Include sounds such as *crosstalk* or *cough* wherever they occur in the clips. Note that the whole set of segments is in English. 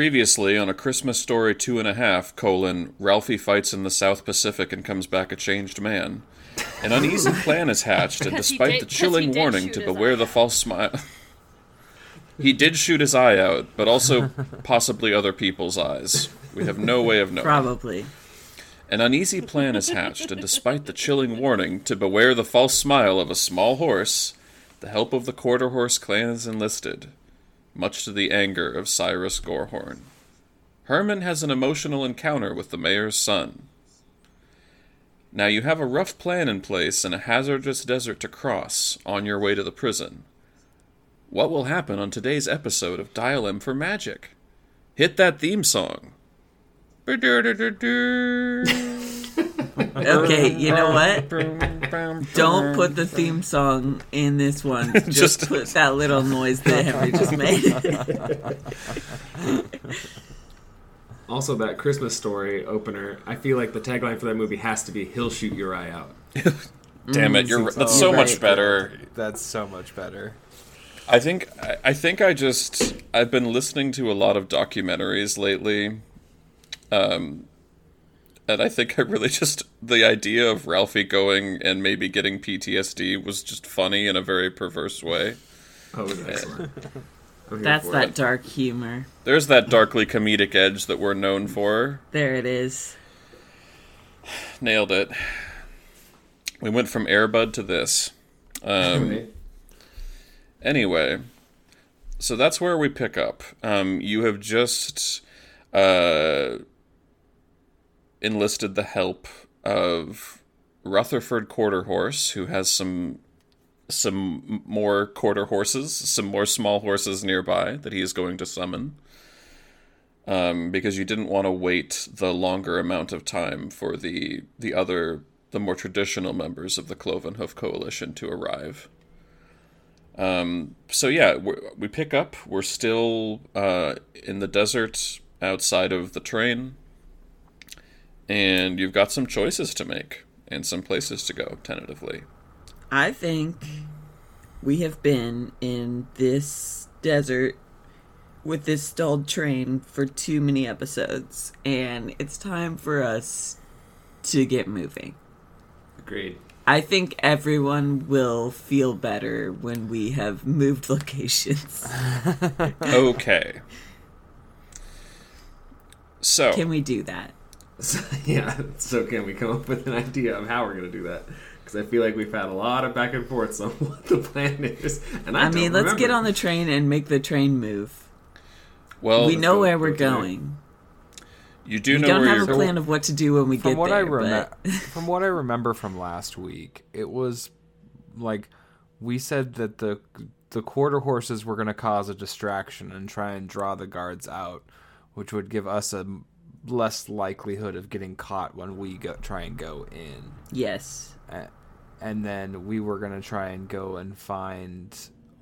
Previously, on a Christmas story two and a half, colon, Ralphie fights in the South Pacific and comes back a changed man. An uneasy plan is hatched, and *laughs* despite did- the 'cause he chilling warning to beware the false smile. *laughs* he did shoot his eye out, but also *laughs* possibly other people's eyes. We have no way of knowing. Probably. An uneasy plan is hatched, and despite the chilling warning to beware the false smile of a small horse, the help of the quarter horse clan is enlisted, much to the anger of Cyrus Gorehorn. Herman has an emotional encounter with the mayor's son. Now you have a rough plan in place and a hazardous desert to cross on your way to the prison. What will happen on today's episode of Dial M for Magic? Hit that theme song. *laughs* Okay, you know what? Don't put the theme song in this one. *laughs* Just, Just- put that little noise that Henry just made. *laughs* Also, that Christmas story opener, I feel like the tagline for that movie has to be "He'll shoot your eye out." *laughs* Damn it! You're Seems that's so so right. much better. That's so much better. I think I- I think I just I've been listening to a lot of documentaries lately, um, and I think I really *laughs* just the idea of Ralphie going and maybe getting PTSD was just funny in a very perverse way. Oh, it excellent. That's that it. dark humor. There's that darkly comedic edge that we're known for. There it is. Nailed it. We went from Airbud to this. Um, Anyway, so that's where we pick up. Um, you have just uh, enlisted the help of Rutherford Quarter Horse, who has some some more quarter horses, some more small horses nearby that he is going to summon. Um, because you didn't want to wait the longer amount of time for the the other the more traditional members of the Cloven Hoof Coalition to arrive. Um, so yeah, we pick up. We're still uh, in the desert outside of the train, and you've got some choices to make and some places to go tentatively. I think we have been in this desert with this stalled train for too many episodes, and it's time for us to get moving. Agreed. I think everyone will feel better when we have moved locations. *laughs* Okay. So Can we do that? So, *laughs* yeah. So can we come up with an idea of how we're going to do that? Because I feel like we've had a lot of back and forths on *laughs* what the plan is, and I, I, mean, let's get on the train and make the train move. well, we know go- where we're there. going. you do We know don't where have you're a plan of what to do when we From get what there. I remember, but *laughs* from what I remember from last week, it was like we said that the the quarter horses were going to cause a distraction and try and draw the guards out, which would give us a m- less likelihood of getting caught when we go try and go in. yes, and then we were going to try and go and find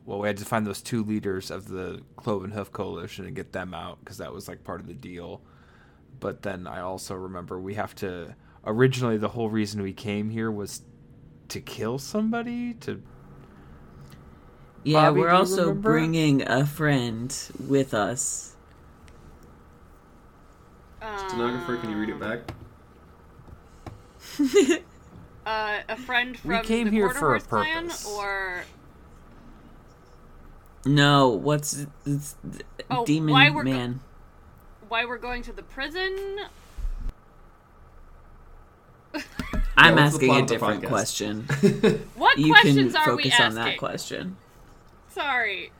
well we had to find those two leaders of the cloven hoof coalition and get them out because that was like part of the deal but then i also remember we have to originally the whole reason we came here was to kill somebody to yeah, Bobby, we're also remember? bringing a friend with us. Stenographer, can you read it back? *laughs* Uh, a friend from We came the here for a Horse clan, purpose. or No, what's it's, Oh, demon why we're go- man? why we're going to the prison? I'm what's the asking a different question. *laughs* What you questions can are we focus asking? on that question. Sorry.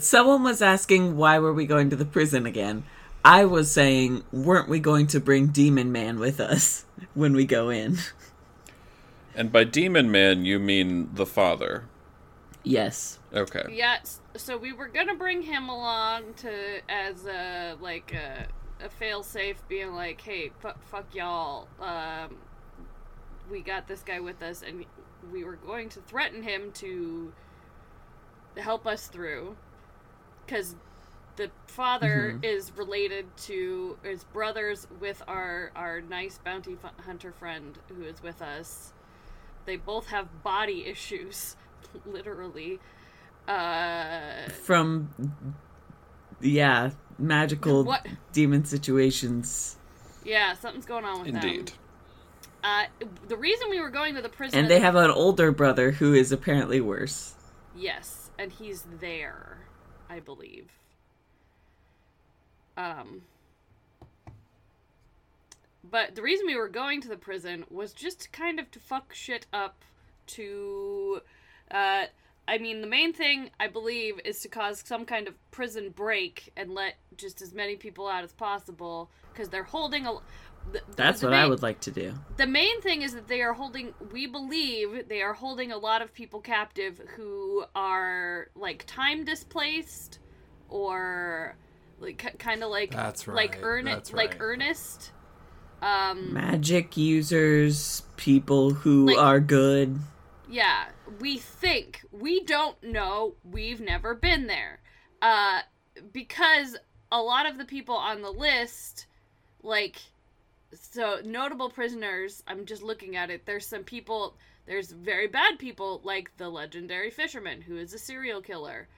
Someone was asking why were we going to the prison again. I was saying, weren't we going to bring Demon Man with us *laughs* when we go in? *laughs* And by demon man, you mean the father. Yes. Okay. Yes. So we were gonna bring him along to as a like a, a fail safe, being like, "Hey, fuck, fuck y'all. Um, we got this guy with us, and we were going to threaten him to help us through, because the father is related to is brothers with our our nice bounty fu- hunter friend who is with us. They both have body *laughs* issues, literally. Uh, From, yeah, magical What? demon situations. Yeah, something's going on with them. Indeed. Uh, the reason we were going to the prison, And they have an older brother who is apparently worse. yes, and he's there, I believe. Um, but the reason we were going to the prison was just kind of to fuck shit up. To, uh, I mean, the main thing I believe is to cause some kind of prison break and let just as many people out as possible because they're holding a. the- That's the what I main- would like to do. the main thing is that they are holding we believe they are holding a lot of people captive who are like time displaced or like kind of like That's like right, earn that's like earnest um Magic users, people who Like- are good. yeah we think we don't know we've never been there. Uh because a lot of the people on the list like so notable prisoners i'm just looking at it there's some people there's very bad people like the legendary fisherman who is a serial killer.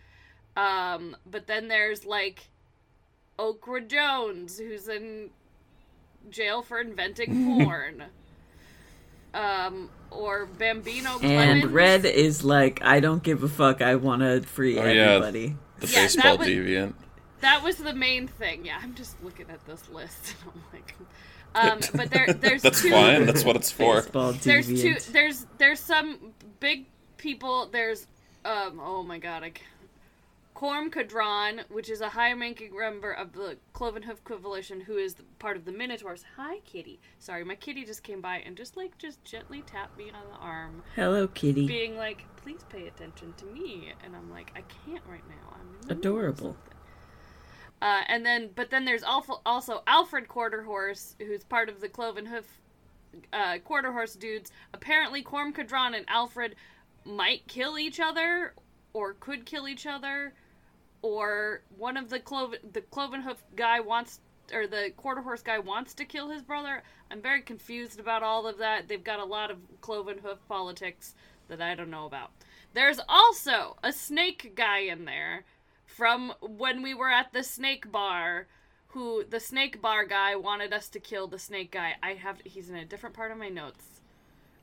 Um but then there's like okra jones who's in jail for inventing *laughs* porn um or bambino And Clemens. Red is like, I don't give a fuck. I want to free Oh, yeah. everybody. The Yeah, baseball that was- deviant. That was the main thing. Yeah, I'm just looking at this list and I'm like, um, but there, *laughs* there's That's two. fine. That's what it's for. There's two. There's there's some big people. There's um. Oh my god. I. Corm Kadron, which is a high-ranking member of the Cloven Hoof Coalition, who is part of the Minotaurs. Hi, kitty. Sorry, my kitty just came by and just like just gently tapped me on the arm, Hello, kitty. being like, "Please pay attention to me." And I'm like, "I can't right now. I'm in the middle of Adorable. Uh, and then, but then there's also, Alfred Quarterhorse, who's part of the Cloven Hoof uh, Quarterhorse dudes. Apparently, Corm Kadron and Alfred might kill each other, or could kill each other, or one of the Cloven the Cloven Hoof guy wants, or the quarter horse guy wants to kill his brother. I'm very confused about all of that. They've got a lot of Cloven Hoof politics that I don't know about. There's also a snake guy in there from when we were at the snake bar who the snake bar guy wanted us to kill the snake guy i have he's in a different part of my notes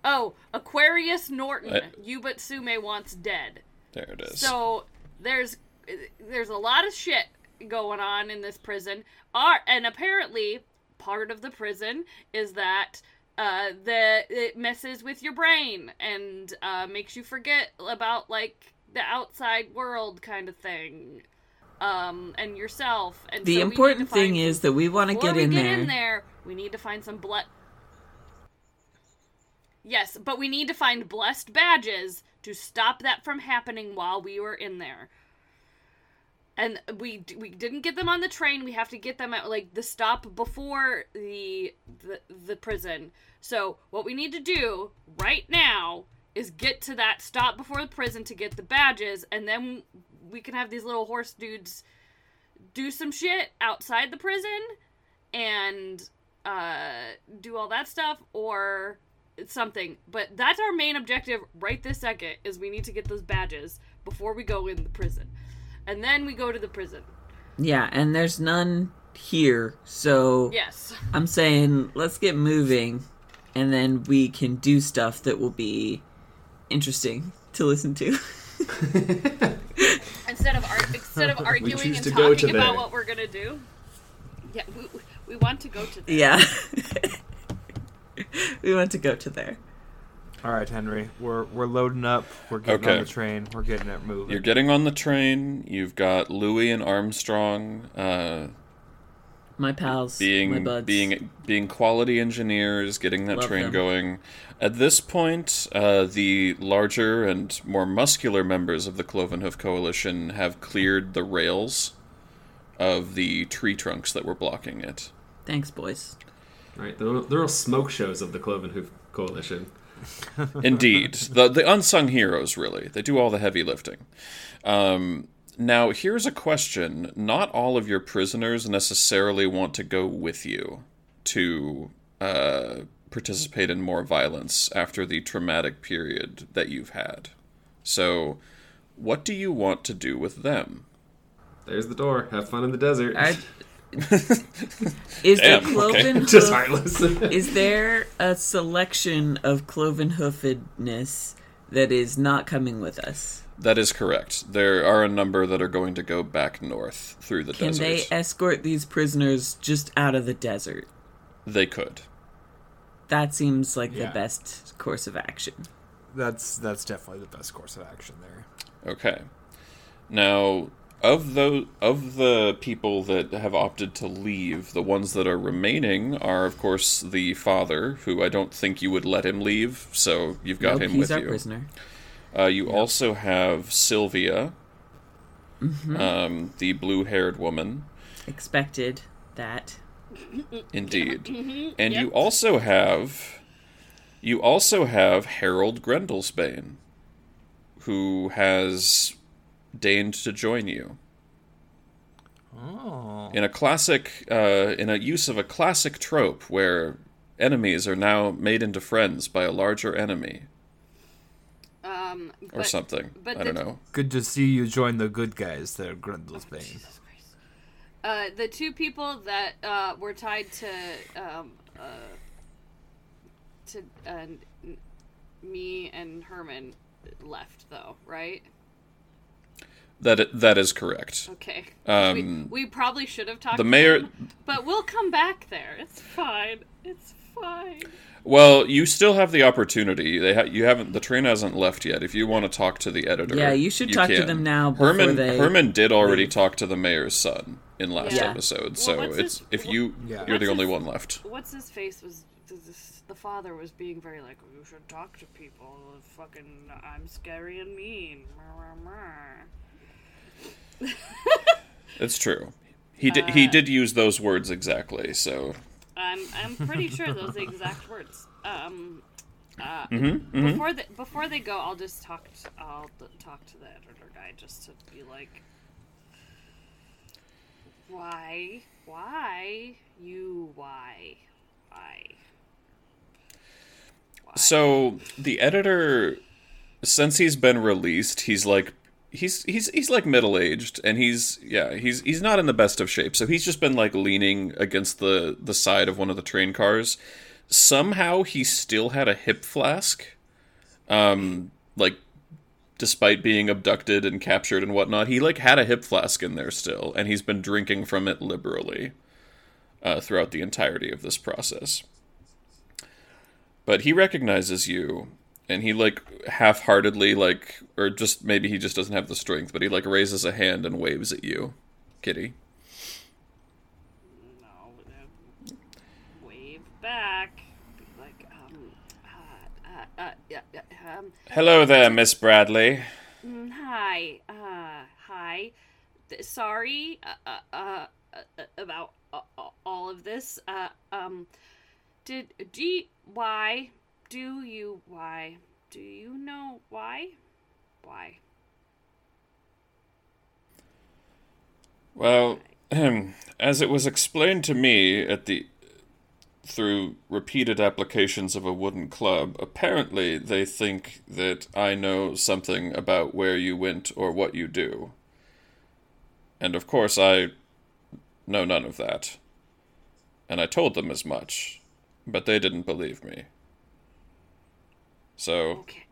oh aquarius norton yubatsume wants dead There it is. so there's there's a lot of shit going on in this prison. Are and apparently part of the prison is that uh, the it messes with your brain and uh, makes you forget about like the outside world kind of thing, um, and yourself. And The so important thing is that we want to get in get there. in there, we need to find some blood. Yes, but we need to find blessed badges to stop that from happening while we were in there. And we we didn't get them on the train. We have to get them at like the stop before the the, the prison. So what we need to do right now is get to that stop before the prison to get the badges, and then we can have these little horse dudes do some shit outside the prison and uh, do all that stuff or something. But that's our main objective right this second is we need to get those badges before we go in the prison. And then we go to the prison. Yeah, and there's none here, so Yes. I'm saying let's get moving, and then we can do stuff that will be interesting to listen to. *laughs* Instead of ar- instead of arguing and talking to about there. what we're gonna do. Yeah, we, we want to go to there. yeah. *laughs* we want to go to there. All right, Henry, we're we're loading up. We're getting on the train. We're getting it moving. You're getting on the train. You've got Louis and Armstrong uh, My pals, my being buds. being being quality engineers, getting that Love train them. going. At this point, uh, the larger and more muscular members of the Cloven Hoof Coalition have cleared the rails of the tree trunks that were blocking it. Thanks, boys. Right, the little, the little smoke shows of the Cloven Hoof Coalition. *laughs* Indeed, the the unsung heroes really they do all the heavy lifting. Um, now here's a question: Not all of your prisoners necessarily want to go with you to uh, participate in more violence after the traumatic period that you've had. So, what do you want to do with them? There's the door. Have fun in the desert. I, *laughs* *laughs* is there cloven okay. *laughs* Just hoof- heartless. *laughs* Is there a selection of cloven hoofedness that is not coming with us? That is correct. There are a number that are going to go back north through the Can desert. they escort these prisoners just out of the desert? They could. That seems like Yeah. the best course of action. That's that's definitely the best course of action there. Okay. Now, of those of the people that have opted to leave, the ones that are remaining are, of course, the father, who I don't think you would let him leave. So you've got Nope, him he's with our you. prisoner. Uh, you also have Sylvia, Mm-hmm. um, the blue-haired woman. Expected that. Indeed. *laughs* Mm-hmm. And you also have you also have Harold Grendelsbane, who has deigned to join you. Oh. In a classic uh, in a use of a classic trope where enemies are now made into friends by a larger enemy Um, or something. but I don't know. Good to see you join the good guys there, Grendelsbane. Uh, the two people that uh, were tied to um, uh, to uh, me and Herman left, though, right? That that is correct. Okay. Um, we, we probably should have talked. To the mayor- them, but we'll come back there. It's fine. It's fine. Well, you still have the opportunity. They ha- you haven't the train hasn't left yet. If you want to talk to the editor, Yeah, you should talk to them now before Herman they Herman did already talk to the mayor's son in last Yeah. episode, so what's it's his- if you Yeah. you're the only his- one left. What's his face was this, the father was being very like, you should talk to people. Fucking, I'm scary and mean. It's true. He did Uh, he did use those words exactly. So I'm I'm pretty sure those are the exact words. Um, uh, Mm-hmm, before they before they go, I'll just talk. To, I'll talk to the editor guy just to be like, why, why you, why, why. Why? so the editor, since he's been released, he's like he's he's he's like middle aged, and he's yeah he's he's not in the best of shape. So he's just been like leaning against the the side of one of the train cars. Somehow he still had a hip flask, um, like despite being abducted and captured and whatnot, he like had a hip flask in there still, and he's been drinking from it liberally uh, throughout the entirety of this process. But he recognizes you, and he like half-heartedly like, or just maybe he just doesn't have the strength, but he like raises a hand and waves at you, Kitty. no, wave back. Be like, um, uh, uh, uh, yeah, yeah, um, Hello there, Miss Bradley. Mm, Hi, uh, hi. Th- sorry, uh, uh, uh, uh, about all of this. Uh, um, did you, why do you why do you know why why? Well, as it was explained to me at the through repeated applications of a wooden club, apparently they think that I know something about where you went or what you do. And of course I know none of that. And I told them as much, but they didn't believe me. So Okay.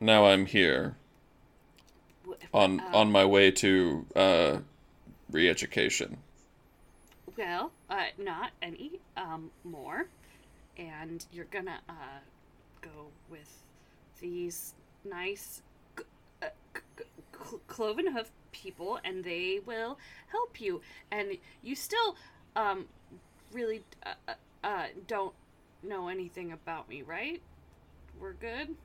now I'm here on uh, on my way to uh re-education. Well, uh, not any um more, and you're gonna uh go with these nice uh, c- c- cl- cloven hoof people, and they will help you. And you still um really uh, uh, uh don't know anything about me, right? We're good.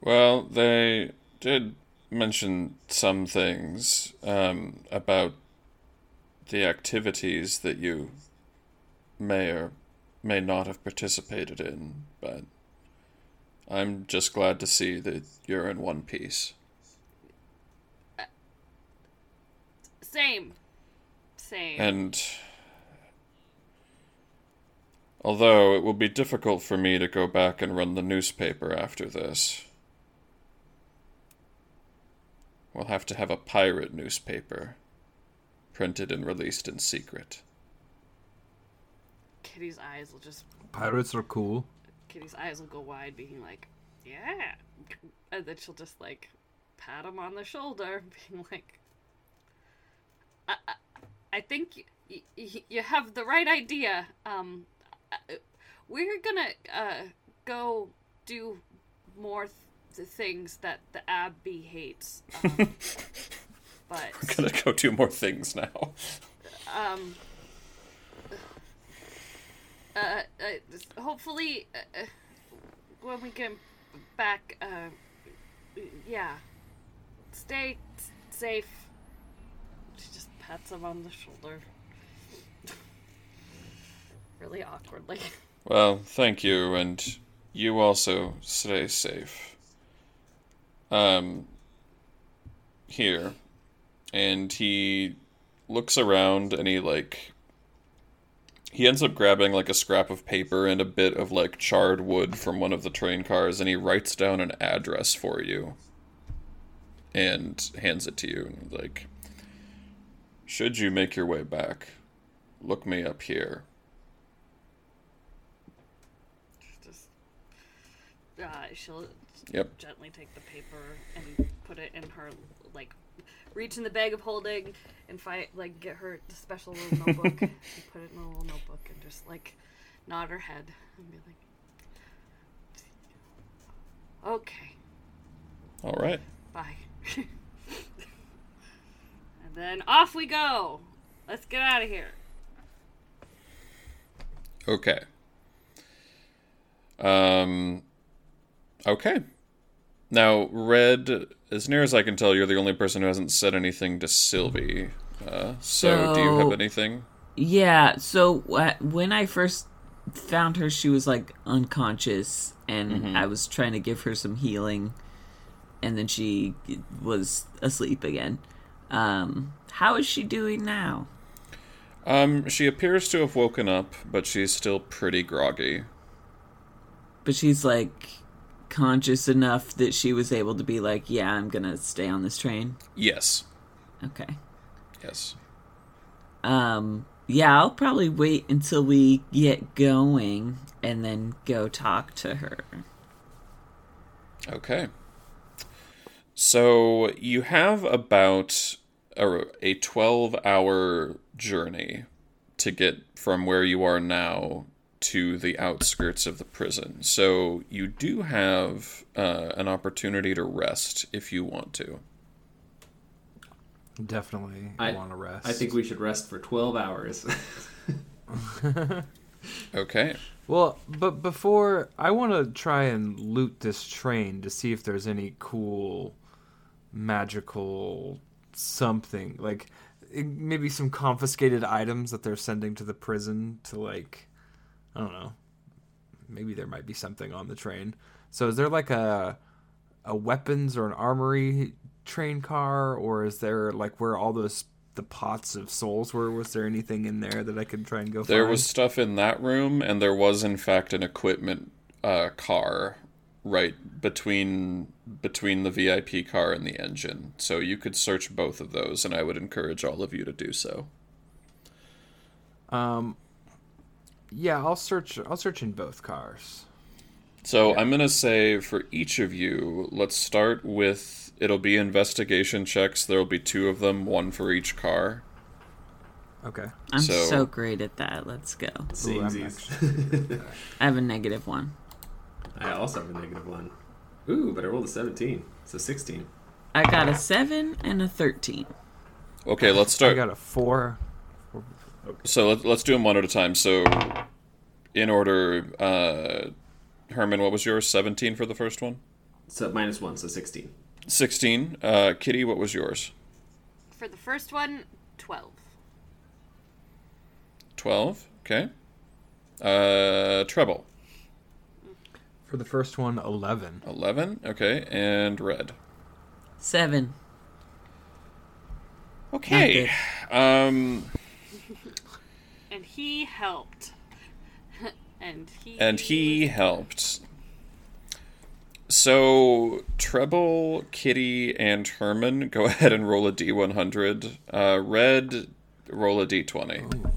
Well, they did mention some things um, about the activities that you may or may not have participated in, but I'm just glad to see that you're in one piece. Same. Same. And although it will be difficult for me to go back and run the newspaper after this, we'll have to have a pirate newspaper printed and released in secret. Kitty's eyes will just Pirates are cool. Kitty's eyes will go wide, being like, "Yeah," and then she'll just like pat him on the shoulder, *laughs* being like, "I, I, I think y- y- you have the right idea. Um, we're gonna uh go do more th- things that the Abbey hates, um, *laughs* but Gonna go do more things now. um." Uh, uh, hopefully, uh, uh, when we get back, uh, yeah, stay s- safe. She just pats him on the shoulder, really awkwardly. *laughs* Well, thank you, and you also stay safe. Um, here. And he looks around and he, like, he ends up grabbing, like, a scrap of paper and a bit of, like, charred wood from one of the train cars, and he writes down an address for you and hands it to you. And, like, should you make your way back, look me up here. just, uh, she'll Yep. gently take the paper and put it in her like reach in the bag of holding and fight like get her special little *laughs* notebook and put it in a little notebook and just like nod her head and be like okay All right. bye *laughs* and then off we go let's get out of here Okay. Um. Okay. Now, Red, as near as I can tell, you're the only person who hasn't said anything to Sylvie. Uh, so, do you have anything? Yeah, so wh- when I first found her, she was like unconscious, and I was trying to give her some healing, and then she was asleep again. Um, how is she doing now? Um, she appears to have woken up, but she's still pretty groggy. But she's like conscious enough that she was able to be like, yeah, I'm gonna stay on this train. Yes. Okay. Yes. Um, yeah, I'll probably wait until we get going and then go talk to her. Okay. So you have about a, a 12 hour journey to get from where you are now to the outskirts of the prison. So you do have uh, an opportunity to rest if you want to. Definitely I want to rest. I think we should rest for 12 hours. *laughs* Okay. Well, but before I want to try and loot this train to see if there's any cool magical something like maybe some confiscated items that they're sending to the prison to like I don't know. Maybe there might be something on the train. So is there like a a weapons or an armory train car or is there like where all those the pots of souls were was there anything in there that I could try and go There find? was stuff in that room, and there was, in fact, an equipment uh, car right between between the VIP car and the engine. So you could search both of those, and I would encourage all of you to do so. Um, yeah, I'll search. I'll search in both cars. So I'm gonna say for each of you, let's start with it'll be investigation checks. There'll be two of them, one for each car. Okay. I'm So- so, great at that. Let's go. Ooh, I'm *laughs* I have a negative one. I also have a negative one. Ooh, but I rolled a 17. So 16. I got a seven and a thirteen. Okay, let's start. I got a four. So let, let's do them one at a time. So, in order, uh, Herman, what was yours? 17 for the first one? So minus 1, so 16. 16. Uh, Kitty, what was yours? for the first one 12 12. Okay. Uh, treble. For the first one, eleven. 11. 11, Okay. And red. Seven. Okay. Um, and he helped *laughs* and he and he helped. So Treble, Kitty, and Herman, go *laughs* ahead and roll a d100. Uh, Red, roll a d20.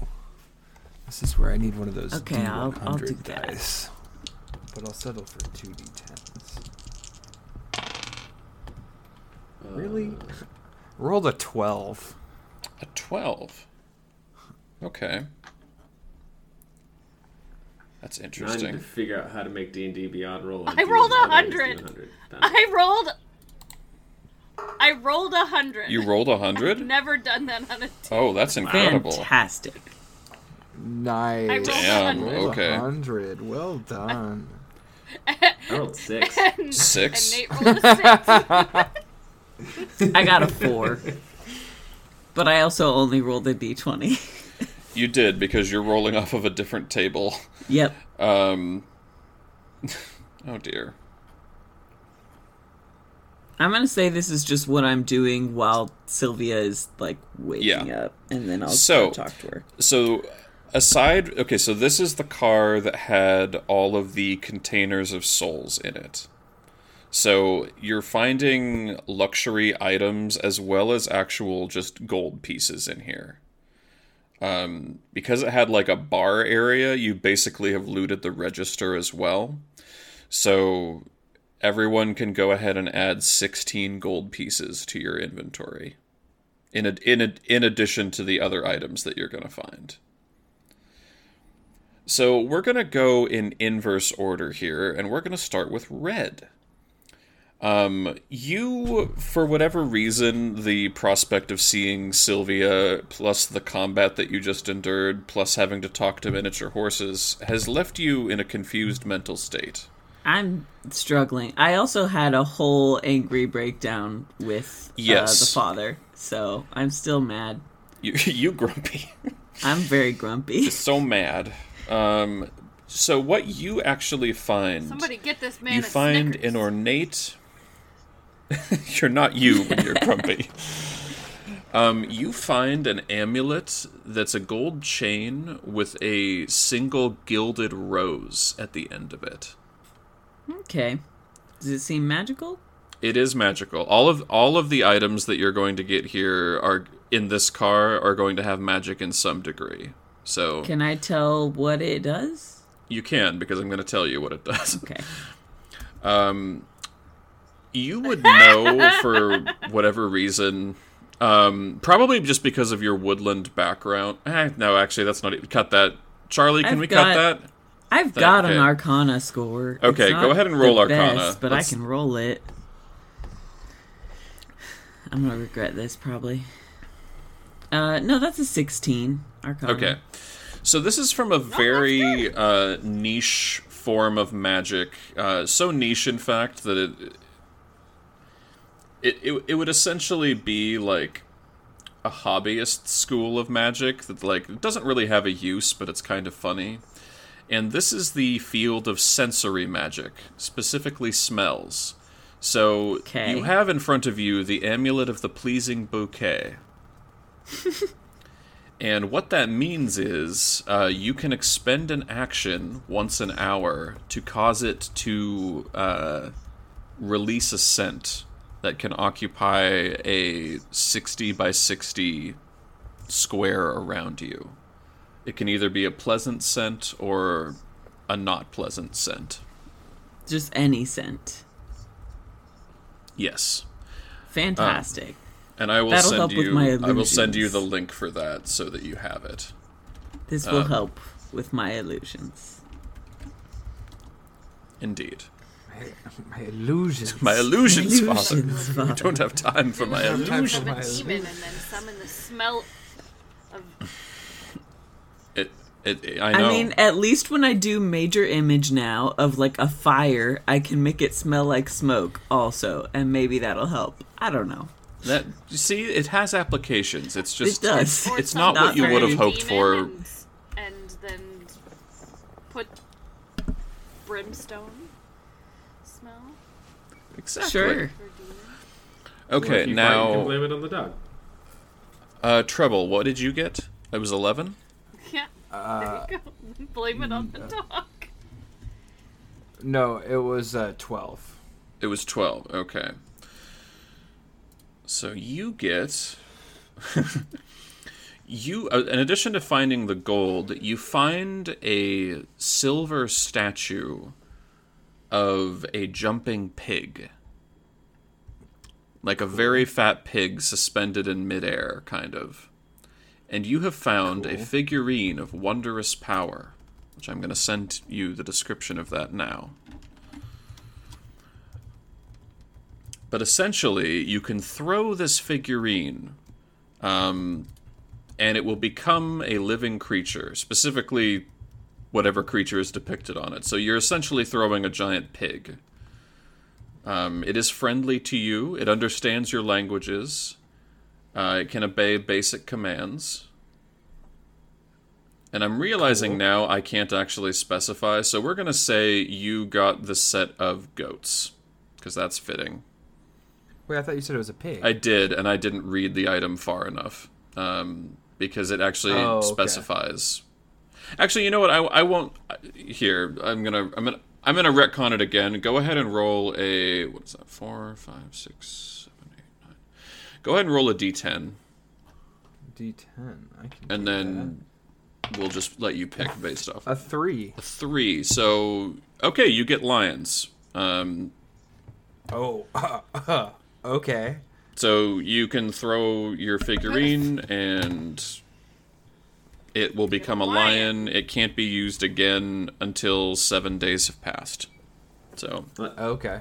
This is where I need one of those Okay, D100 I'll- I'll do that. dice. But I'll settle for two d10s. Really? Rolled a 12. A 12. Okay. That's Now I need to figure out how to make D and D Beyond roll. I rolled a a hundred. I rolled. I rolled a hundred. You rolled a 100? Never done that on a oh, team. Oh, that's incredible. Fantastic. Nice. I Damn, hundred. Okay. 100. Well done. *laughs* I rolled six. And, Six? And Nate rolled a six. *laughs* *laughs* I got a four. but I also only rolled a d20. You did, because you're rolling off of a different table. yep. Um. *laughs* Oh dear. I'm gonna say this is just what I'm doing while Sylvia is like waking Yeah. up, and then I'll So- talk to her. So, aside, okay, so this is the car that had all of the containers of souls in it. So you're finding luxury items as well as actual just gold pieces in here. Um, because it had like a bar area, you basically have looted the register as well. So everyone can go ahead and add 16 gold pieces to your inventory. In a, in a, in addition to the other items that you're going to find. So we're going to go in inverse order here, and we're going to start with red. Um, you, for whatever reason, the prospect of seeing Sylvia, plus the combat that you just endured, plus having to talk to miniature horses, has left you in a confused mental state. I'm struggling. I also had a whole angry breakdown with uh, Yes. the father, so I'm still mad. You, *laughs* you grumpy. I'm very grumpy. *laughs* so mad. Um, so what you actually find, Somebody get this man you a find Snickers. an ornate. *laughs* you're not you when you're *laughs* grumpy. Um, you find an amulet that's a gold chain with a single gilded rose at the end of it. Okay. Does it seem magical? It is magical. All of all of the items that you're going to get here are in this car are going to have magic in some degree. So Can I tell what it does? you can because I'm going to tell you what it does. Okay. *laughs* Um, you would know for whatever reason. Um, probably just because of your woodland background. Eh, no, actually, that's not. Even, cut that. Charlie, can I've we got- cut that? I've got okay. an Arcana score. Okay, go ahead and roll Arcana. best, but Let's- I can roll it. I'm gonna regret this probably. Uh, no, that's a 16 Arcana. Okay. So this is from a very uh, niche form of magic. Uh, so niche, in fact, that it, it it it would essentially be like a hobbyist school of magic that like doesn't really have a use, but it's kind of funny. And this is the field of sensory magic, specifically smells. So Okay. you have in front of you the amulet of the pleasing bouquet. *laughs* And what that means is uh, you can expend an action once an hour to cause it to uh, release a scent that can occupy a 60 by 60 square around you. It can either be a pleasant scent or a not pleasant scent. Just any scent. Yes. Fantastic. And I will That'll send help with you I will send you the link for that so that you have it. this will um, help with my illusions. Indeed. My illusions. My illusions, father. Illusions, I Father. don't have time for my don't time illusions. for Summon my demon and then summon the smell of It, it, I know. I mean, at least when I do major image now of like a fire, I can make it smell like smoke also, and maybe that'll help. I don't know. that you see, it has applications. It's just It does. or It's not summon what you would have hoped for. and, and then put brimstone smell exactly Sure. for demon. Okay, If you fight, you can now blame it on the dog. uh, treble. What did you get? It was eleven. *laughs* Yeah. Uh, there you go. *laughs* Blame it on the dog. no, it was uh, 12. It was 12. Okay. So you get. *laughs* you, uh, in addition to finding the gold, you find a silver statue of a jumping pig. Like a very fat pig suspended in midair, kind of. And you have found a figurine of wondrous power, which I'm going to send you the description of that now. But essentially, you can throw this figurine, um, and it will become a living creature, specifically whatever creature is depicted on it. So you're essentially throwing a giant pig. Um, it is friendly to you, it understands your languages, uh, it can obey basic commands. And I'm realizing Cool. now I can't actually specify, so we're going to say you got the set of goats, because that's fitting. Wait, I thought you said it was a pig. I did, and I didn't read the item far enough um, because it actually Oh, okay. specifies. Actually, you know what? I, I won't. Here, I'm gonna I'm gonna I'm gonna retcon it again. Go ahead and roll a what is that? Four, five, six, seven, eight, nine. Go ahead and roll a d10, D10. I can and then we'll just let you pick based off that. a three. A three. So okay, you get lions. Um, Oh, *laughs* okay. So you can throw your figurine and it will become a lion. It can't be used again until seven days have passed. So Okay.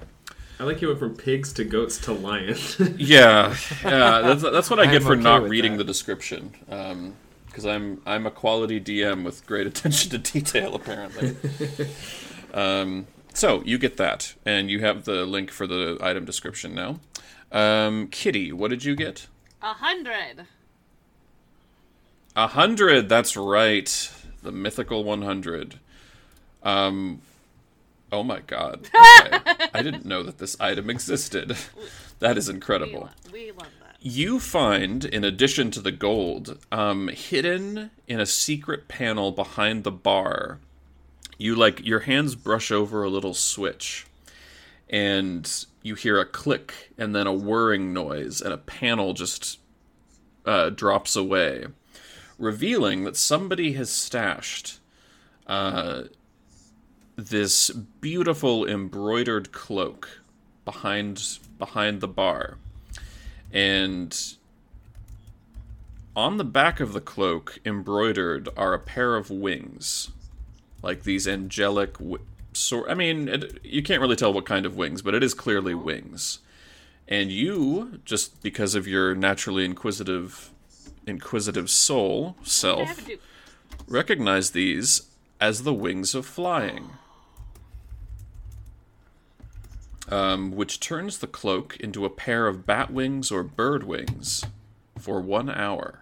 I like you went from pigs to goats to lion. *laughs* yeah, yeah, that's, that's what I *laughs* I get am for okay not reading that. the description. Because I'm I'm a quality DM with great *laughs* attention to detail, apparently. um, so you get that, and you have the link for the item description now. Um, Kitty, what did you get? A hundred. A hundred, that's right. The mythical one hundred. Um Oh my god. *laughs* Okay. I didn't know that this item existed. *laughs* That is We, incredible. lo- we love that. You find, in addition to the gold, um, hidden in a secret panel behind the bar, you like your hands brush over a little switch, and you hear a click and then a whirring noise, and a panel just uh, drops away, revealing that somebody has stashed uh, this beautiful embroidered cloak behind behind the bar. And on the back of the cloak embroidered are a pair of wings like these angelic w- sort i mean it, you can't really tell what kind of wings but it is clearly wings. And you just because of your naturally inquisitive inquisitive soul self have to do. recognize these as the wings of flying. Um, which turns the cloak into a pair of bat wings or bird wings for one hour.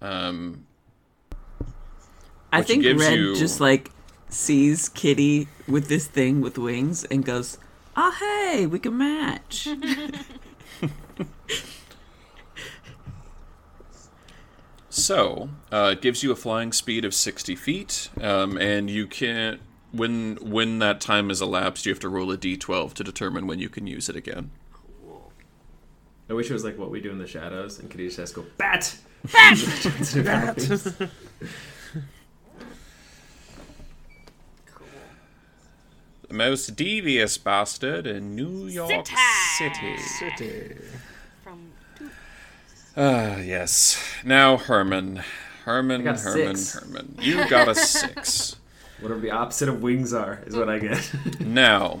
Um, I think gives Red you- just like sees Kitty with this thing with wings and goes, "Oh hey, we can match." *laughs* *laughs* So, uh, it gives you a flying speed of 60 feet, um, and you can't. When when that time is elapsed, you have to roll a d12 to determine when you can use it again. I wish it was like what we do in the shadows, and Kitty just has to go bat. *laughs* *laughs* *laughs* The most devious bastard in New York City. City. From two. Ah, yes. Now, Herman. Herman, Herman, six. Herman. You got a six. *laughs* Whatever the opposite of wings are is what I get. *laughs* now,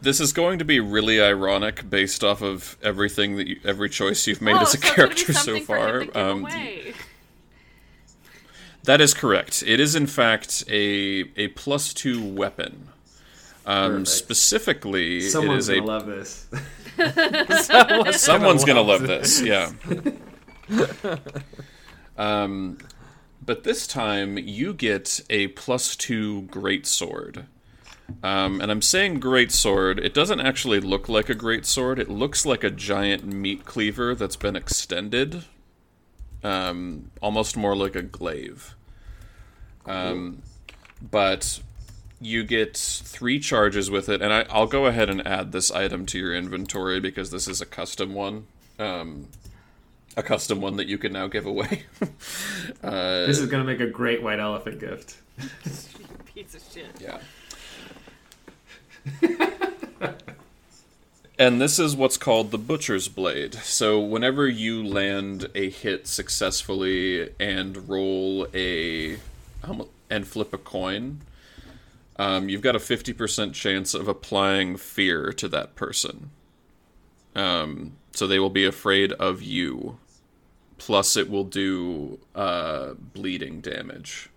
this is going to be really ironic based off of everything that you, every choice you've made oh, as a so it's gonna be character so far. him to give Um. That is correct. It is in fact a a plus two weapon. Um, Perfect. specifically, Someone's it is gonna a love this. *laughs* someone's gonna love this. Yeah. *laughs* um, but this time you get a plus two great sword. Um, and I'm saying great sword. It doesn't actually look like a great sword. It looks like a giant meat cleaver that's been extended. Um, almost more like a glaive. Um, but you get three charges with it, and I, I'll go ahead and add this item to your inventory because this is a custom one. Um, a custom one that you can now give away. *laughs* uh, This is gonna make a great white elephant gift. *laughs* Piece of shit. Yeah. *laughs* and this is what's called the Butcher's Blade. So, whenever you land a hit successfully and roll a. um, and flip a coin, um, you've got a 50% chance of applying fear to that person. Um, so, they will be afraid of you. Plus, it will do uh, bleeding damage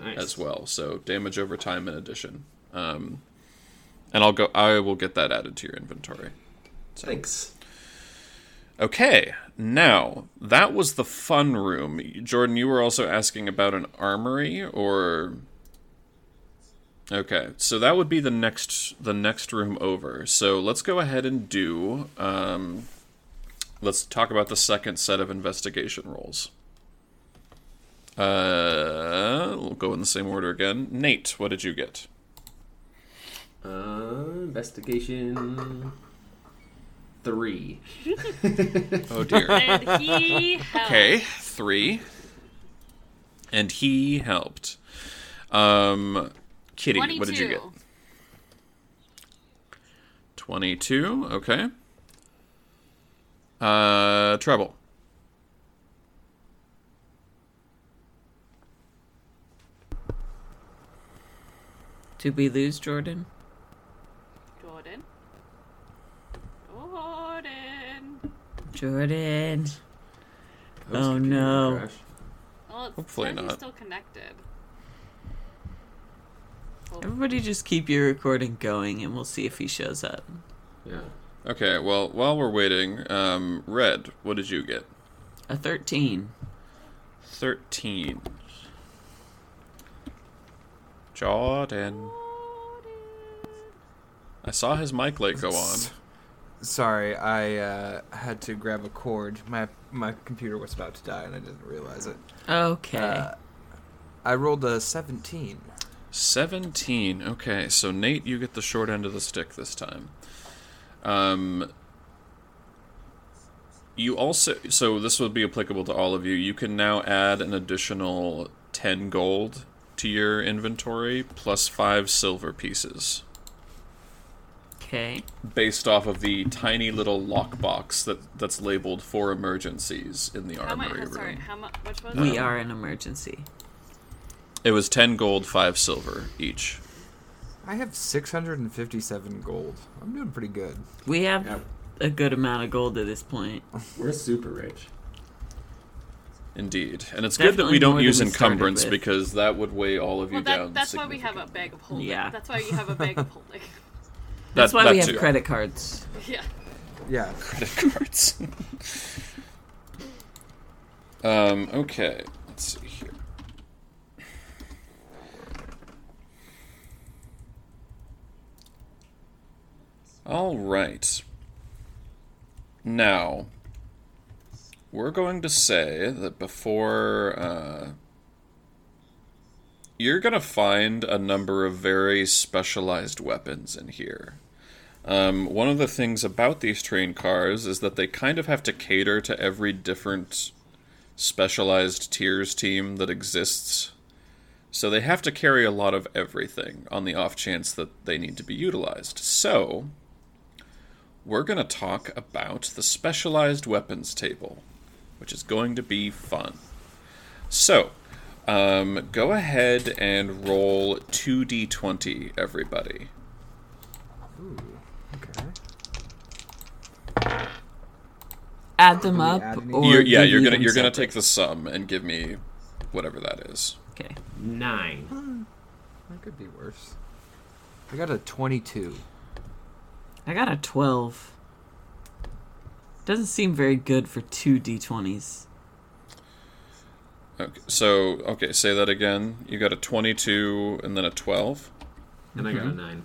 Nice. as well. So damage over time in addition. Um, and I'll go. I will get that added to your inventory. Thanks. Okay, now that was the fun room. Jordan, you were also asking about an armory, or okay, so that would be the next the next room over. So let's go ahead and do. Um, let's talk about the second set of investigation rolls. Uh, we'll go in the same order again. Nate, what did you get? Uh, investigation three. *laughs* Oh dear. And he helped. Okay, three. And he helped. Um, Kitty, what did you get? 22, okay. Uh, treble. Did we lose Jordan? Jordan. Jordan. Jordan. Oh, no. crash. Well, Hopefully said he's not. still connected. Everybody just keep your recording going and we'll see if he shows up. Yeah. Okay, well, while we're waiting, um, Red, what did you get? A 13. 13. Jordan. I saw his mic light go on. Sorry, I uh, had to grab a cord. My my computer was about to die, and I didn't realize it. Okay. Uh, I rolled a 17. 17. Okay, so Nate, you get the short end of the stick this time. Um, you also, so this would be applicable to all of you. You can now add an additional 10 gold to your inventory plus 5 silver pieces okay. based off of the tiny little lockbox that, that's labeled for emergencies in the How much? armory room. Sorry, how much? Which was We it? are an emergency. It was 10 gold, 5 silver each. I have 657 gold. I'm doing pretty good. We have Yeah. a good amount of gold at this point. *laughs* We're super rich. Indeed. And it's good that we don't use we encumbrance because that would weigh all of you Well, down. that's why we have a bag of holding. Yeah. That's why you have a bag of *laughs* holding. That's That- why that we have too. credit cards. yeah. Yeah. credit cards. *laughs* um, okay. Let's see here. All right. Now, we're going to say that before uh, you're going to find a number of very specialized weapons in here. Um, one of the things about these train cars is that they kind of have to cater to every different specialized tiers team that exists. So they have to carry a lot of everything on the off chance that they need to be utilized. So, we're going to talk about the specialized weapons table, which is going to be fun. So, um, go ahead and roll 2d20, everybody. Ooh. Okay. Add them up, add or You're, yeah, you're gonna you're gonna separate? take the sum and give me whatever that is. Okay. Nine. That could be worse. I got a 22. I got a 12. Doesn't seem very good for two d20s. Okay, so okay, say that again. You got a 22 and then a 12, And I got a nine.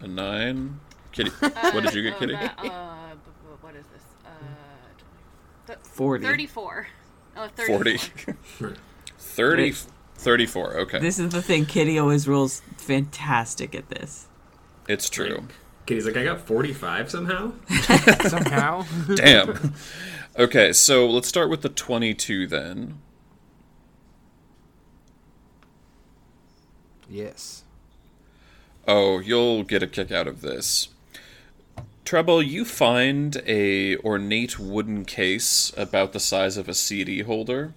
a nine. Kitty, what did you get, Uh, *laughs* Kitty? that, uh, b- b- what is this? Uh, 20, th- 40. 34. Oh, 40. 30. 34. Okay. This is the thing. Kitty always rolls fantastic at this. it's true. Kitty's like, I got 45 somehow? *laughs* Somehow. Damn. Okay, so let's start with the 22 then. yes. Oh, you'll get a kick out of this. Treble, you find a ornate wooden case about the size of a CD holder,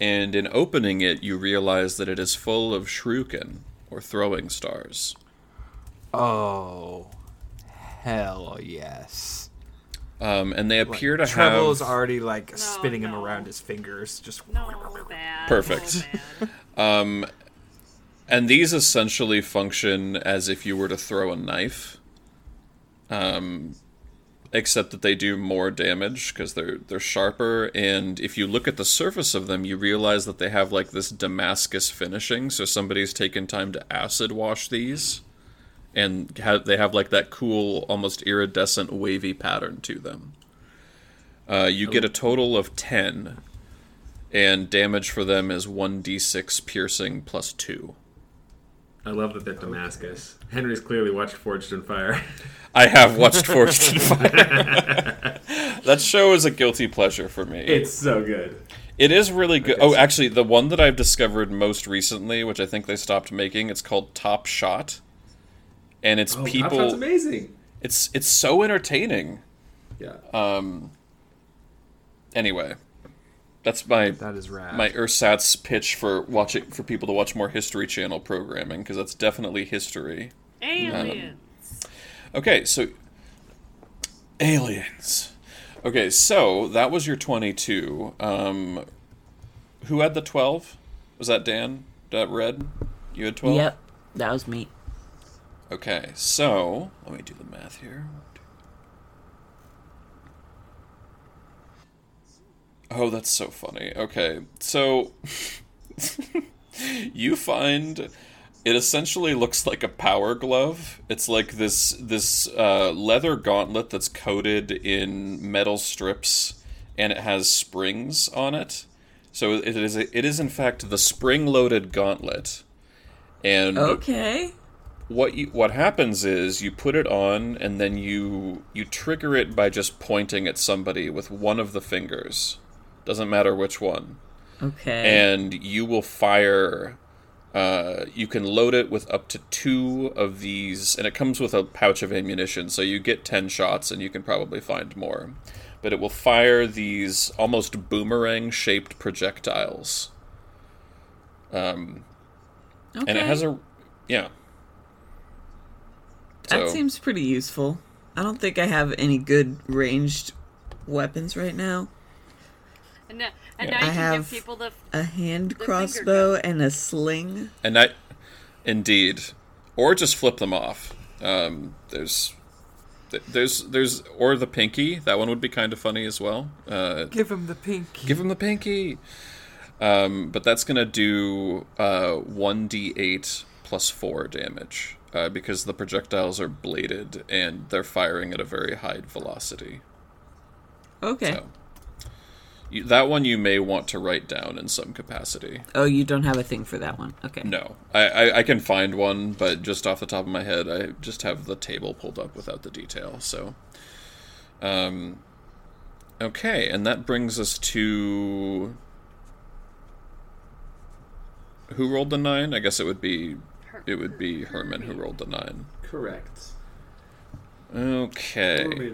and in opening it, you realize that it is full of shuriken, or throwing stars. Oh, hell yes. Um, and they appear to have Treble's have already like spinning him around his fingers. Just No, bad. Perfect. Bad. And these essentially function as if you were to throw a knife. Um, except that they do more damage because they're they're sharper. And if you look at the surface of them, you realize that they have like this Damascus finishing. So somebody's taken time to acid wash these, and ha- they have like that cool, almost iridescent, wavy pattern to them. Uh, you get a total of ten, and damage for them is one d6 piercing plus two. I love that they're Damascus. Henry's clearly watched Forged in Fire. *laughs* I have watched Forged in Fire. *laughs* that show is a guilty pleasure for me. it's so good. It is really good. Oh, actually, the one that I've discovered most recently, which I think they stopped making, it's called Top Shot, and it's Oh, Top people. Shot's amazing. It's it's so entertaining. Yeah. Um. Anyway, that's my that is rad. my ersatz pitch for watching for people to watch more History Channel programming because that's definitely history. Aliens. Okay, so aliens. Okay, so that was your twenty-two. Um, who had the twelve? Was that Dan? That Red? You had twelve. Yep, that was me. Okay, so let me do the math here. Oh, that's so funny. Okay, so *laughs* you find it essentially looks like a power glove. It's like this this uh, leather gauntlet that's coated in metal strips, and it has springs on it. So it is it is in fact the spring-loaded gauntlet. And Okay. What you what happens is you put it on and then you you trigger it by just pointing at somebody with one of the fingers. Doesn't matter which one. Okay. and you will fire uh, you can load it with up to two of these and it comes with a pouch of ammunition so you get 10 shots and you can probably find more. But it will fire these almost boomerang shaped projectiles. Um, okay. and it has a yeah That So- seems pretty useful. I don't think I have any good ranged weapons right now. And, now- and Yeah. now you I can have- give people the. A hand The crossbow and a sling. And I, indeed, or just flip them off. Um, there's, there's, there's, or the pinky. That one would be kind of funny as well. Uh, Give him the pinky. give him the pinky. Um, but that's gonna do uh, one d eight plus four damage uh, because the projectiles are bladed and they're firing at a very high velocity. Okay. So, you, that one you may want to write down in some capacity. Oh, you don't have a thing for that one. Okay. No, I, I, I can find one, but just off the top of my head, I just have the table pulled up without the detail. So, um, okay, and that brings us to who rolled the nine? I guess it would be it would be Herman who rolled the nine. Correct. Okay.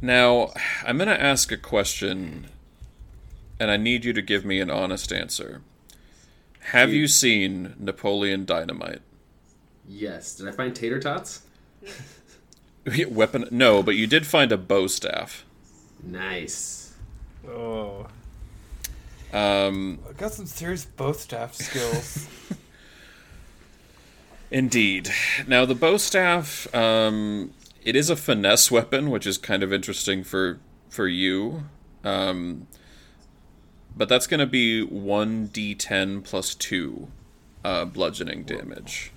Now, I'm going to ask a question, and I need you to give me an honest answer. Have you seen Napoleon Dynamite? Yes. Did I find tater tots? *laughs* Weapon? No, but you did find a bow staff. Nice. Oh, Um, I got some serious bow staff skills. *laughs* Indeed. Now the bow staff, um, it is a finesse weapon, which is kind of interesting for for you. Um, but that's going to be one d10 plus two uh, bludgeoning damage.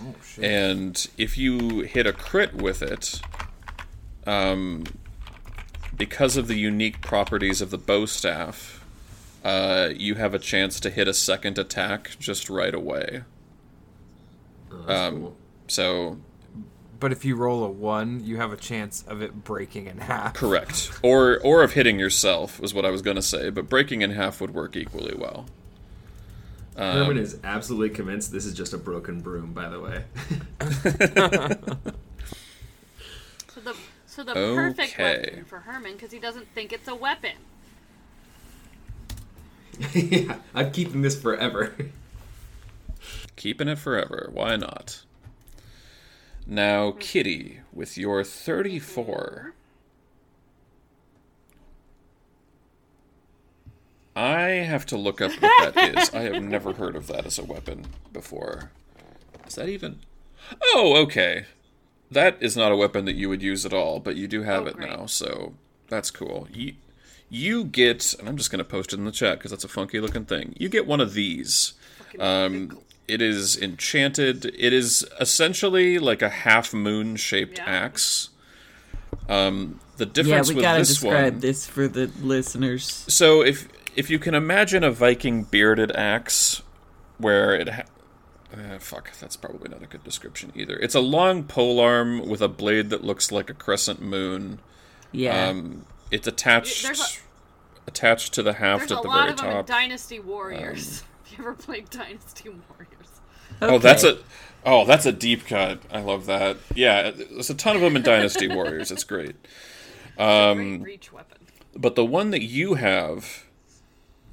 oh shit! And if you hit a crit with it, um, because of the unique properties of the bow staff, uh, you have a chance to hit a second attack just right away. Oh, that's Um, cool. So But if you roll a one, you have a chance of it breaking in half. correct, or or of hitting yourself was what I was going to say, but breaking in half would work equally well. Herman Um, is absolutely convinced this is just a broken broom. By the way, *laughs* So the so the perfect Okay. weapon for Herman because he doesn't think it's a weapon. *laughs* yeah, I'm keeping this forever. Keeping it forever. Why not? Now, hmm. Kitty, with your 34. I have to look up what that is. I have *laughs* never heard of that as a weapon before. Is that even. Oh, okay. That is not a weapon that you would use at all, but you do have Oh, it great. now, so that's cool. You, you get, and I'm just going to post it in the chat because that's a funky looking thing. You get one of these. Um, it is enchanted. It is essentially like a half moon shaped Yeah. axe. Um, the Yeah, difference we with gotta this describe one. this for the listeners. So if if you can imagine a Viking bearded axe, where it. Ha- uh, fuck, that's probably not a good description either. It's a long pole arm with a blade that looks like a crescent moon. Yeah. Um, it's attached a- attached to the haft at the lot very of them in top. Dynasty Warriors. *laughs* Have you ever played Dynasty Warriors? Oh, that's a oh, that's a deep cut. I love that. Yeah, there's a ton of them in Dynasty *laughs* Warriors. It's great. Um, reach weapon. but the one that you have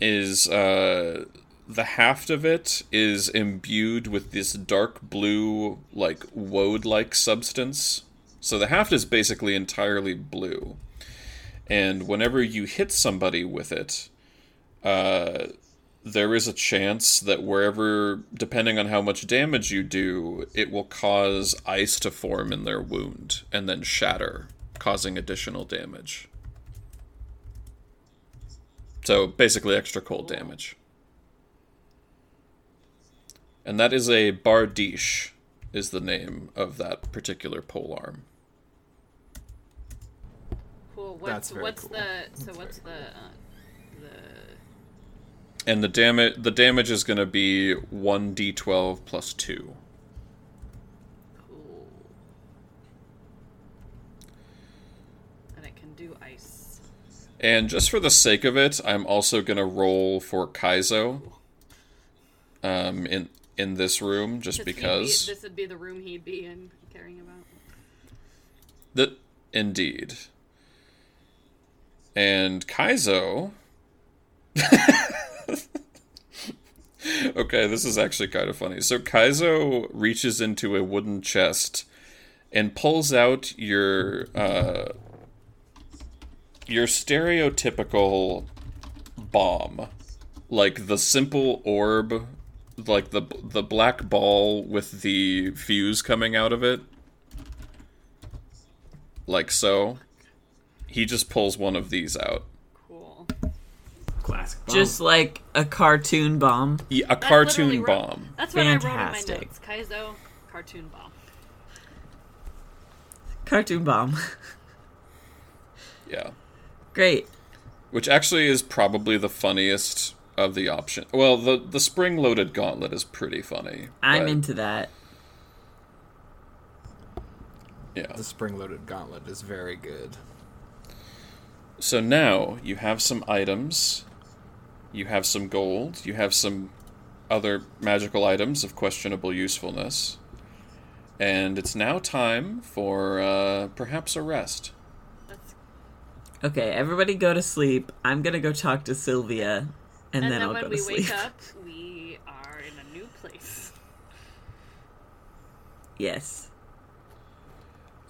is uh, the haft of it is imbued with this dark blue, like woad-like substance. So the haft is basically entirely blue, and whenever you hit somebody with it, uh, there is a chance that wherever, depending on how much damage you do, it will cause ice to form in their wound and then shatter, causing additional damage. So basically, extra cold damage. And that is a Bardiche, is the name of that particular pole arm. Cool. That's What's very what's cool. the so That's what's the very uh, the And the damage the damage is going to be one d12 plus two. cool? And it can do ice. And just for the sake of it, I'm also going to roll for Kaizo. Um, in in this room, just 'Cause he'd be- because this would be the room he'd be in caring about. that indeed. And Kaizo. *laughs* okay, this is actually kind of funny. So Kaizo reaches into a wooden chest and pulls out your uh, your stereotypical bomb, like the simple orb, like the the black ball with the fuse coming out of it, like so. He just pulls one of these out. Cool. Classic. bomb. Just like a cartoon bomb. Yeah, a That's cartoon literally ro- bomb. That's what I wrote in my Fantastic. notes. Kaizo, cartoon bomb. Cartoon bomb. *laughs* Yeah. Great. Which actually is probably the funniest of the option. Well, the the spring loaded gauntlet is pretty funny. I'm but, into that. Yeah. The spring-loaded gauntlet is very good. So now you have some items, you have some gold, you have some other magical items of questionable usefulness, and it's now time for uh, perhaps a rest. Okay, everybody go to sleep. I'm gonna go talk to Sylvia, and, and then, then I'll go to sleep. When we wake up, we are in a new place. *laughs* yes.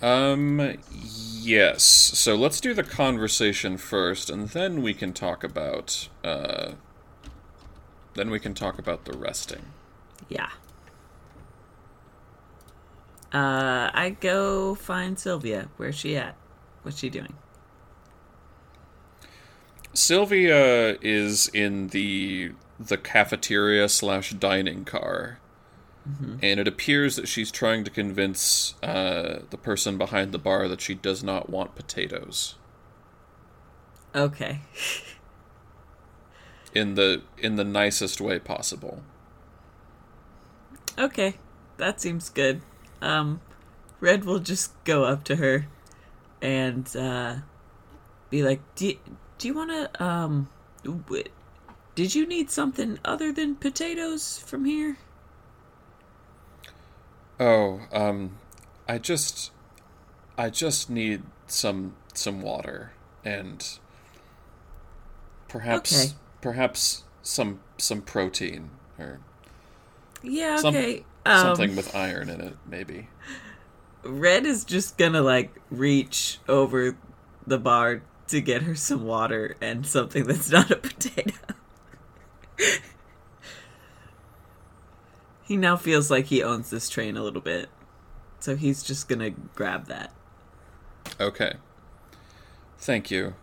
Um, yes. So let's do the conversation first, and then we can talk about. Uh, then we can talk about the resting. Yeah. Uh, I go find Sylvia. Where's she at? What's she doing? Sylvia is in the the cafeteria slash dining car, and it appears that she's trying to convince uh, the person behind the bar that she does not want potatoes. Okay. *laughs* in the in the nicest way possible. Okay, that seems good. Um, Red will just go up to her and uh, be like, "Do you, do you want to um, w- did you need something other than potatoes from here?" Oh, um, I just, I just need some some water and perhaps Okay. perhaps some some protein or Yeah, Some- okay. um, something with iron in it, maybe. Red is just gonna like reach over the bar to get her some water and something that's not a potato. *laughs* he now feels like he owns this train a little bit. So he's just gonna grab that. Okay. Thank you.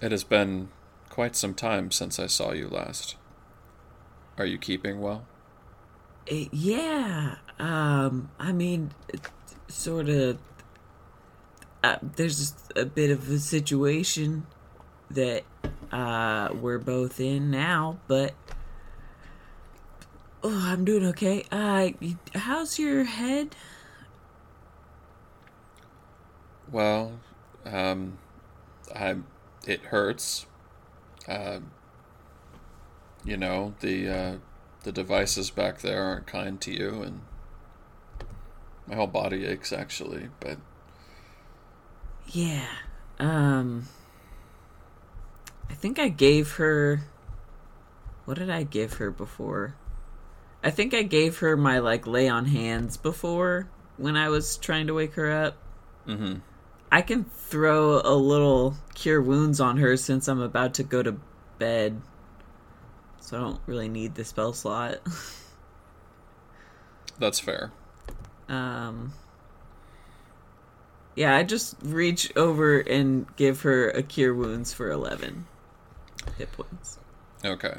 It has been quite some time since I saw you last. Are you keeping well? Uh, yeah, um, I mean, sort of. Uh, there's just a bit of a situation that uh, we're both in now, but oh, I'm doing okay. Uh, how's your head? Well, um, I it hurts. Uh, you know the uh, the devices back there aren't kind to you, and my whole body aches actually. But Yeah, um, I think I gave her. What did I give her before? I think I gave her my like lay on hands before when I was trying to wake her up. hmm I can throw a little cure wounds on her since I'm about to go to bed. So I don't really need the spell slot. *laughs* that's fair. um Yeah, I just reach over and give her a cure wounds for 11 hit points. Okay.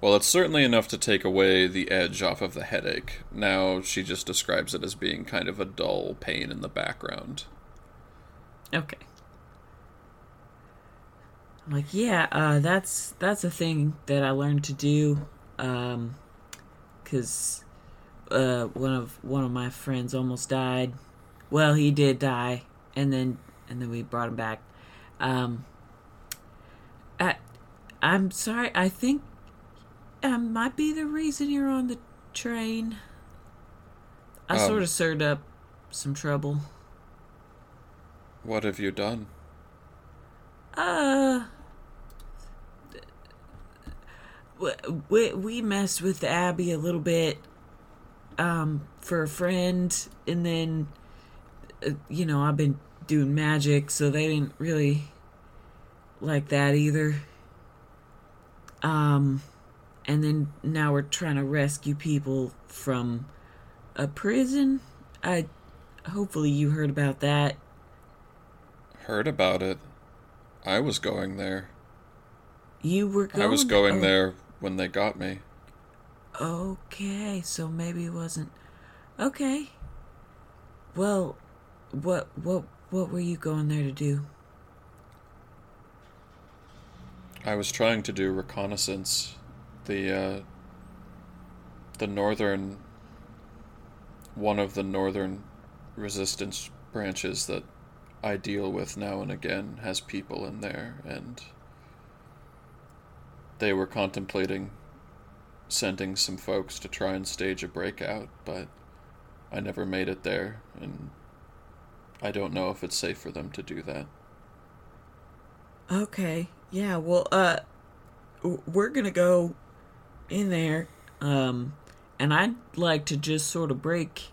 Well, it's certainly enough to take away the edge off of the headache. Now she just describes it as being kind of a dull pain in the background. Okay. I'm like, yeah, uh, that's that's a thing that I learned to do, um, cause uh, one of one of my friends almost died. Well, he did die, and then and then we brought him back. Um, I, I'm sorry. I think I might be the reason you're on the train. I Um, sort of stirred up some trouble. What have you done? Uh, we we messed with Abby a little bit, um, for a friend, and then, uh, you know, I've been doing magic, so they didn't really like that either. Um, and then now we're trying to rescue people from a prison. I, hopefully you heard about that. Heard about it. I was going there. You were going. I was going oh. there when they got me. Okay, so maybe it wasn't. Okay. Well, what what what were you going there to do? I was trying to do reconnaissance. The uh the northern one of the northern resistance branches that I deal with now and again has people in there and they were contemplating sending some folks to try and stage a breakout, but I never made it there and I don't know if it's safe for them to do that. Okay. Yeah, well, uh we're to go in there um and I'd like to just sort of break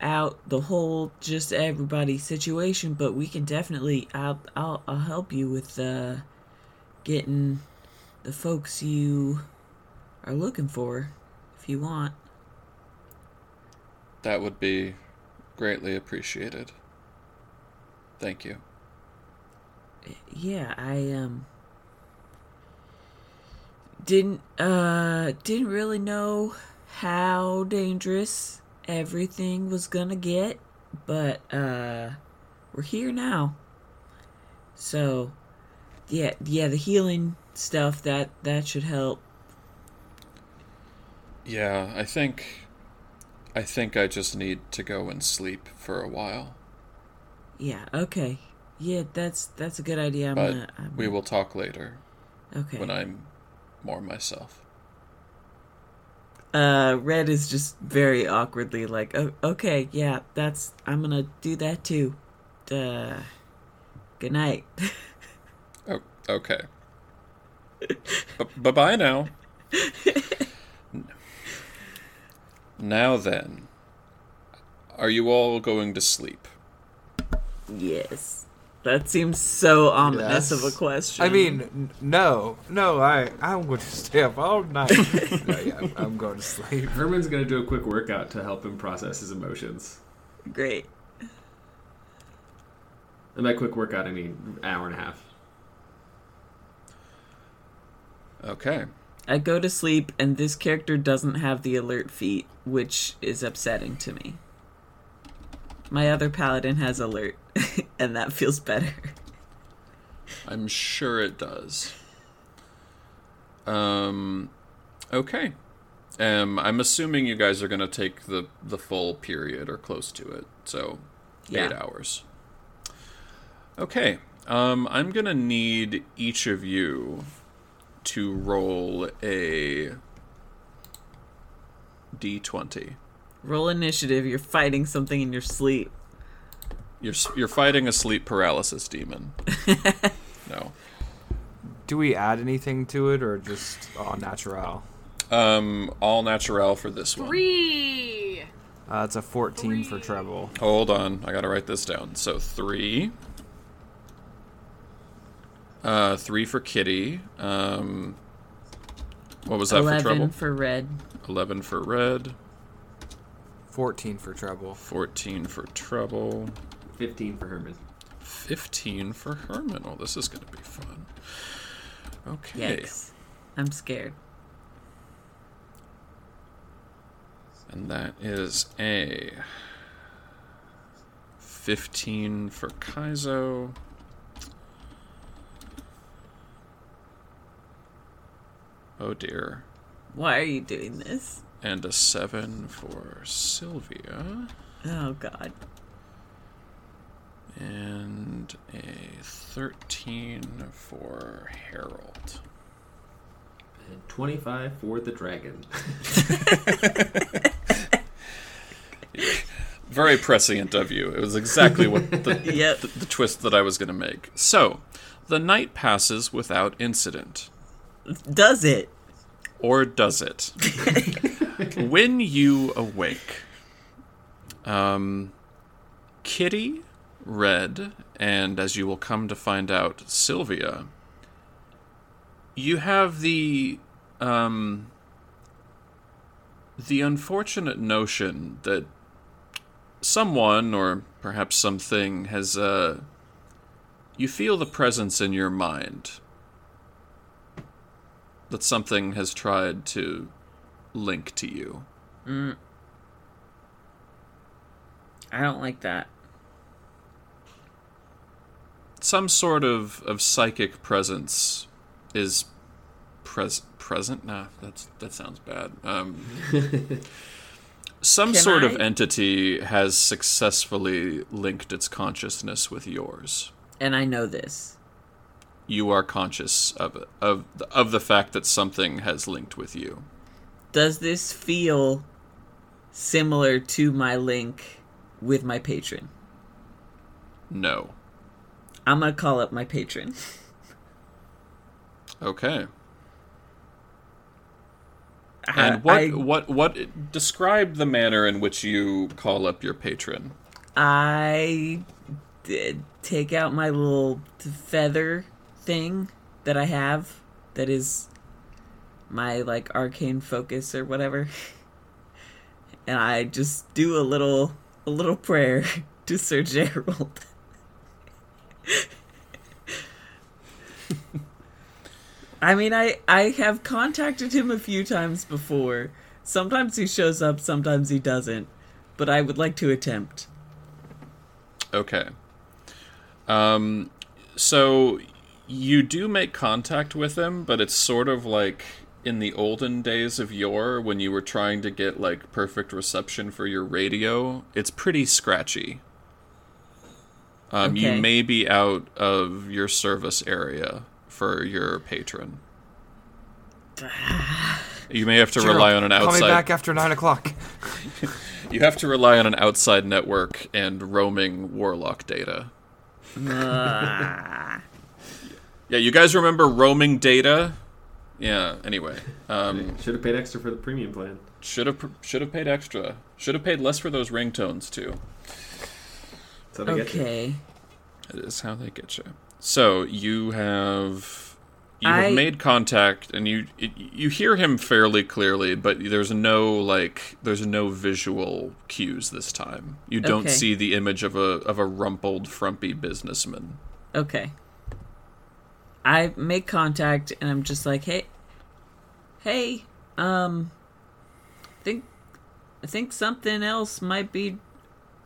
out the whole just everybody situation, but we can definitely I'll I'll, I'll help you with uh getting the folks you are looking for if you want. That would be greatly appreciated. Thank you. Yeah, I um didn't uh didn't really know how dangerous everything was gonna get, but uh we're here now. So yeah, yeah, the healing stuff that that should help. Yeah, I think. I think I just need to go and sleep for a while. Yeah, okay. Yeah, that's that's a good idea. I'm But gonna, I'm we will talk later Okay. when I'm more myself. Uh, Red is just very awkwardly like, oh, okay, yeah, that's I'm gonna do that too. Uh, good night. *laughs* Oh, okay. bye bye now. *laughs* now then, are you all going to sleep? yes, that seems so ominous of a question. I mean, n- no, no, I, I'm going *laughs* to stay up all night. *laughs* no, yeah, I'm, I'm going to sleep. Herman's gonna do a quick workout to help him process his emotions. great. And by quick workout, I mean hour and a half. Okay. I go to sleep, and this character doesn't have the alert feat, which is upsetting to me. My other paladin has alert, *laughs* and that feels better. I'm sure it does. Um, okay. Um, I'm assuming you guys are gonna take the the full period or close to it, so eight hours. Okay. Um, I'm gonna need each of you to roll a d20. Roll initiative. You're fighting something in your sleep. You're you're fighting a sleep paralysis demon. *laughs* no. Do we add anything to it or just all natural? Um, all natural for this one. Three. Uh, it's a 14 for treble. Hold on, I gotta write this down. So three. Uh, three for Kitty. Um, what was that for Eleven trouble? for red. Eleven for red. 14 for treble. Fourteen for trouble. Fifteen for Herman. Fifteen for Herman. Oh, this is gonna be fun. Okay, Yikes! I'm scared. and that is a fifteen for Kaizo. Oh dear. Why are you doing this? and a 7 for Sylvia, Oh God. And a 13 for Harold. And twenty-five for the dragon. *laughs* Very prescient of you. It was exactly what the, *laughs* Yep. the, the twist that I was going to make. So, the night passes without incident. Does it? Or does it? *laughs* when you awake, um, Kitty, Red, and as you will come to find out, Sylvia, you have the um, the unfortunate notion that someone or perhaps something has uh, you feel the presence in your mind that something has tried to link to you. Mm. I don't like that. Some sort of, of psychic presence is pres- present. Nah, that's that sounds bad. Um, some Can sort of entity has successfully linked its consciousness with yours. And I know this. You are conscious of of of the fact that something has linked with you. Does this feel similar to my link with my patron? No. I'm gonna call up my patron. Okay. And what I, what what describe the manner in which you call up your patron? I did take out my little feather thing that I have that is my like arcane focus or whatever. *laughs* And I just do a little a little prayer *laughs* to Sir Gerald. I mean I I have contacted him a few times before. Sometimes he shows up, sometimes he doesn't. But I would like to attempt. Okay. Um, so you do make contact with him, but it's sort of like in the olden days of yore when you were trying to get like perfect reception for your radio. It's pretty scratchy. Um, Okay. You may be out of your service area for your patron. *sighs* You may have to Gerald, rely on an outside. Call me outside. back after nine o'clock. *laughs* You have to rely on an outside network and roaming warlock data. Ah. *laughs* Yeah, you guys remember roaming data? Yeah. Anyway, um, Should have paid extra for the premium plan. should have should have paid extra. Should have paid less for those ringtones too. That's how they get you. okay. That is how they get you. So you have you have I- made contact, and you it, you hear him fairly clearly, but there's no like there's no visual cues this time. You don't Okay. see the image of a of a rumpled, frumpy businessman. Okay. I make contact and I'm just like, hey, hey, um, think, I think something else might be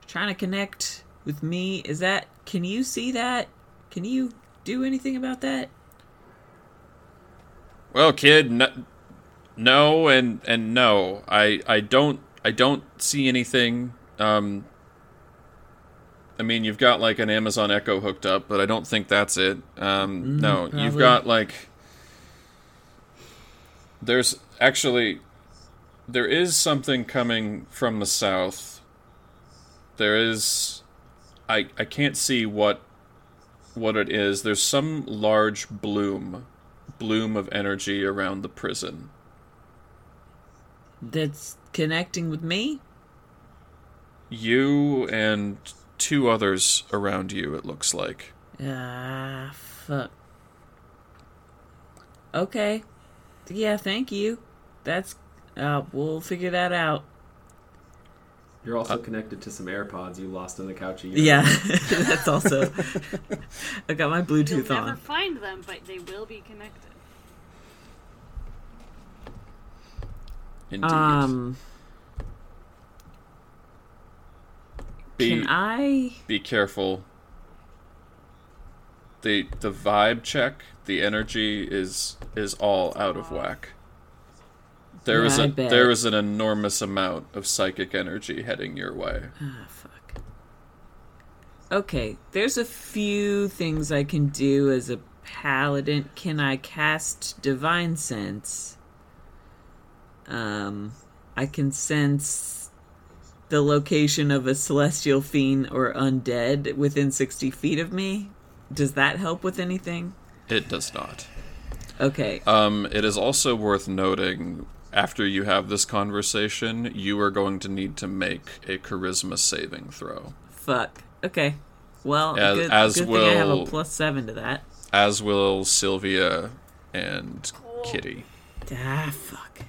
trying to connect with me. Is that? Can you see that? Can you do anything about that? Well, kid, no, no and and no. I I don't I don't see anything. Um I mean, you've got like an Amazon Echo hooked up, but I don't think that's it. Um no, you've got like There's actually there is something coming from the south. There is I I can't see what what it is. There's some large bloom bloom of energy around the prison. That's connecting with me? You and two others around you, it looks like. Ah, fuck. Okay. Yeah, thank you. That's, uh, we'll figure that out. You're also Uh, connected to some AirPods you lost in the couch. a Yeah, *laughs* that's also. *laughs* I got my Bluetooth You'll Bluetooth never on. find them, but they will be connected. Indeed. Um, be, can I? be careful. The the vibe check, the energy is is all out of whack. There is Yeah, I a bet. there is an enormous amount of psychic energy heading your way. Ah, fuck. Okay, there's a few things I can do as a paladin. Can I cast Divine Sense? Um, I can sense the location of a celestial fiend or undead within 60 feet of me. Does that help with anything? It does not. Okay. Um, it is also worth noting after you have this conversation, you are going to need to make a charisma saving throw, Fuck. Okay. Well, As- good, as good thing I have a plus seven to that. as will Sylvia and Kitty. Ah, fuck.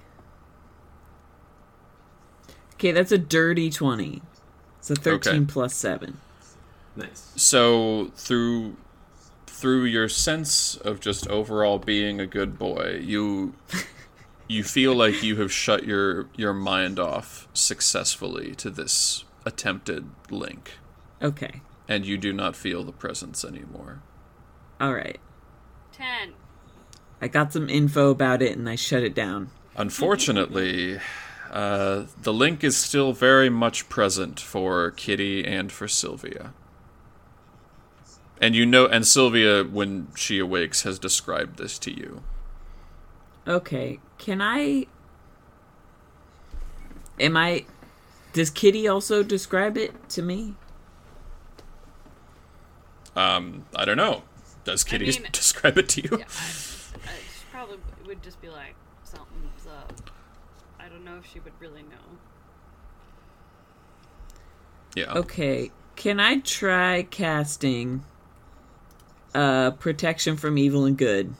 Okay, that's a dirty 20. It's a 13 Okay. plus 7. nice. So through through your sense of just overall being a good boy, you *laughs* you feel like you have shut your your mind off successfully to this attempted link, Okay. and you do not feel the presence anymore. All right. Ten. I got some info about it and I shut it down. Unfortunately, uh, the link is still very much present for Kitty and for Sylvia. And you know, and Sylvia, when she awakes, has described this to you. Okay. Can I. Am I. Does Kitty also describe it to me? Um, I don't know. Does Kitty mean- *laughs* describe it to you? Yeah, I, I she probably would just be like, something's up. I don't know if she would really know. Yeah. Okay. Can I try casting uh protection from evil and good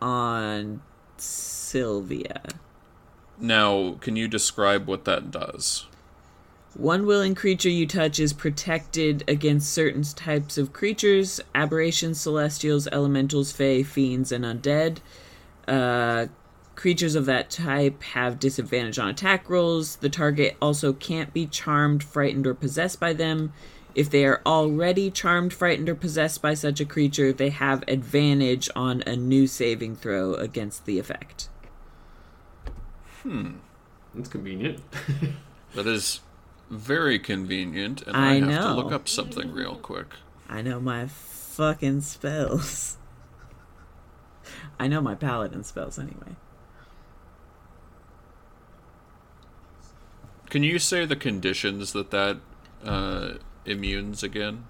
on Sylvia? Now, can you describe what that does? One willing creature you touch is protected against certain types of creatures aberrations, celestials, elementals, fae, fiends, and undead. Uh, creatures of that type have disadvantage on attack rolls. The target also can't be charmed, frightened, or possessed by them. If they are already charmed, frightened, or possessed by such a creature, they have advantage on a new saving throw against the effect. Hmm. That's convenient. *laughs* That is very convenient, and I I, have know. to look up something real quick. I know my fucking spells. I know my paladin spells anyway. Can you say the conditions that that uh, immunes again?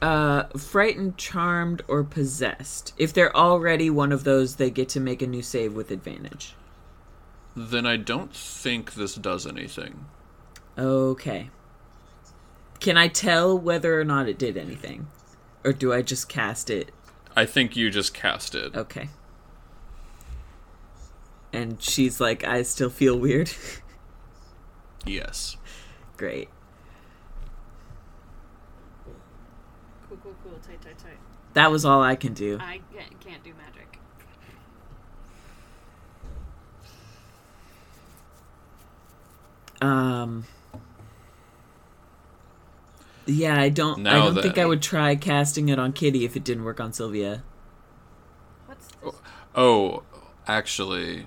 Uh, frightened, charmed, or possessed. If they're already one of those, they get to make a new save with advantage. Then I don't think this does anything. Okay. Can I tell whether or not it did anything? Or do I just cast it? I think you just cast it. Okay. And she's like, I still feel weird. *laughs* Yes. Great. Cool, cool, cool. Tight, tight, tight. That was all I can do. I can't, can't do magic. Um. Yeah, I don't. I don't think I would try casting it on Kitty if it didn't work on Sylvia. What's this? Oh, actually,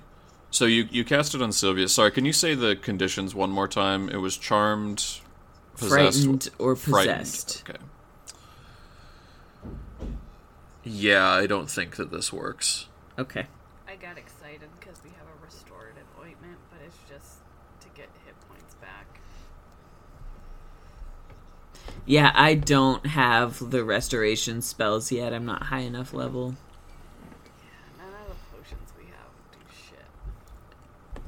so you you cast it on Sylvia. Sorry, can you say the conditions one more time? It was charmed, possessed, Frightened or frightened. possessed. Okay. Yeah, I don't think that this works. Okay. I got excited because we have a restorative ointment, but it's just to get hit points back. Yeah, I don't have the restoration spells yet. I'm not high enough level. None of the potions we have do shit.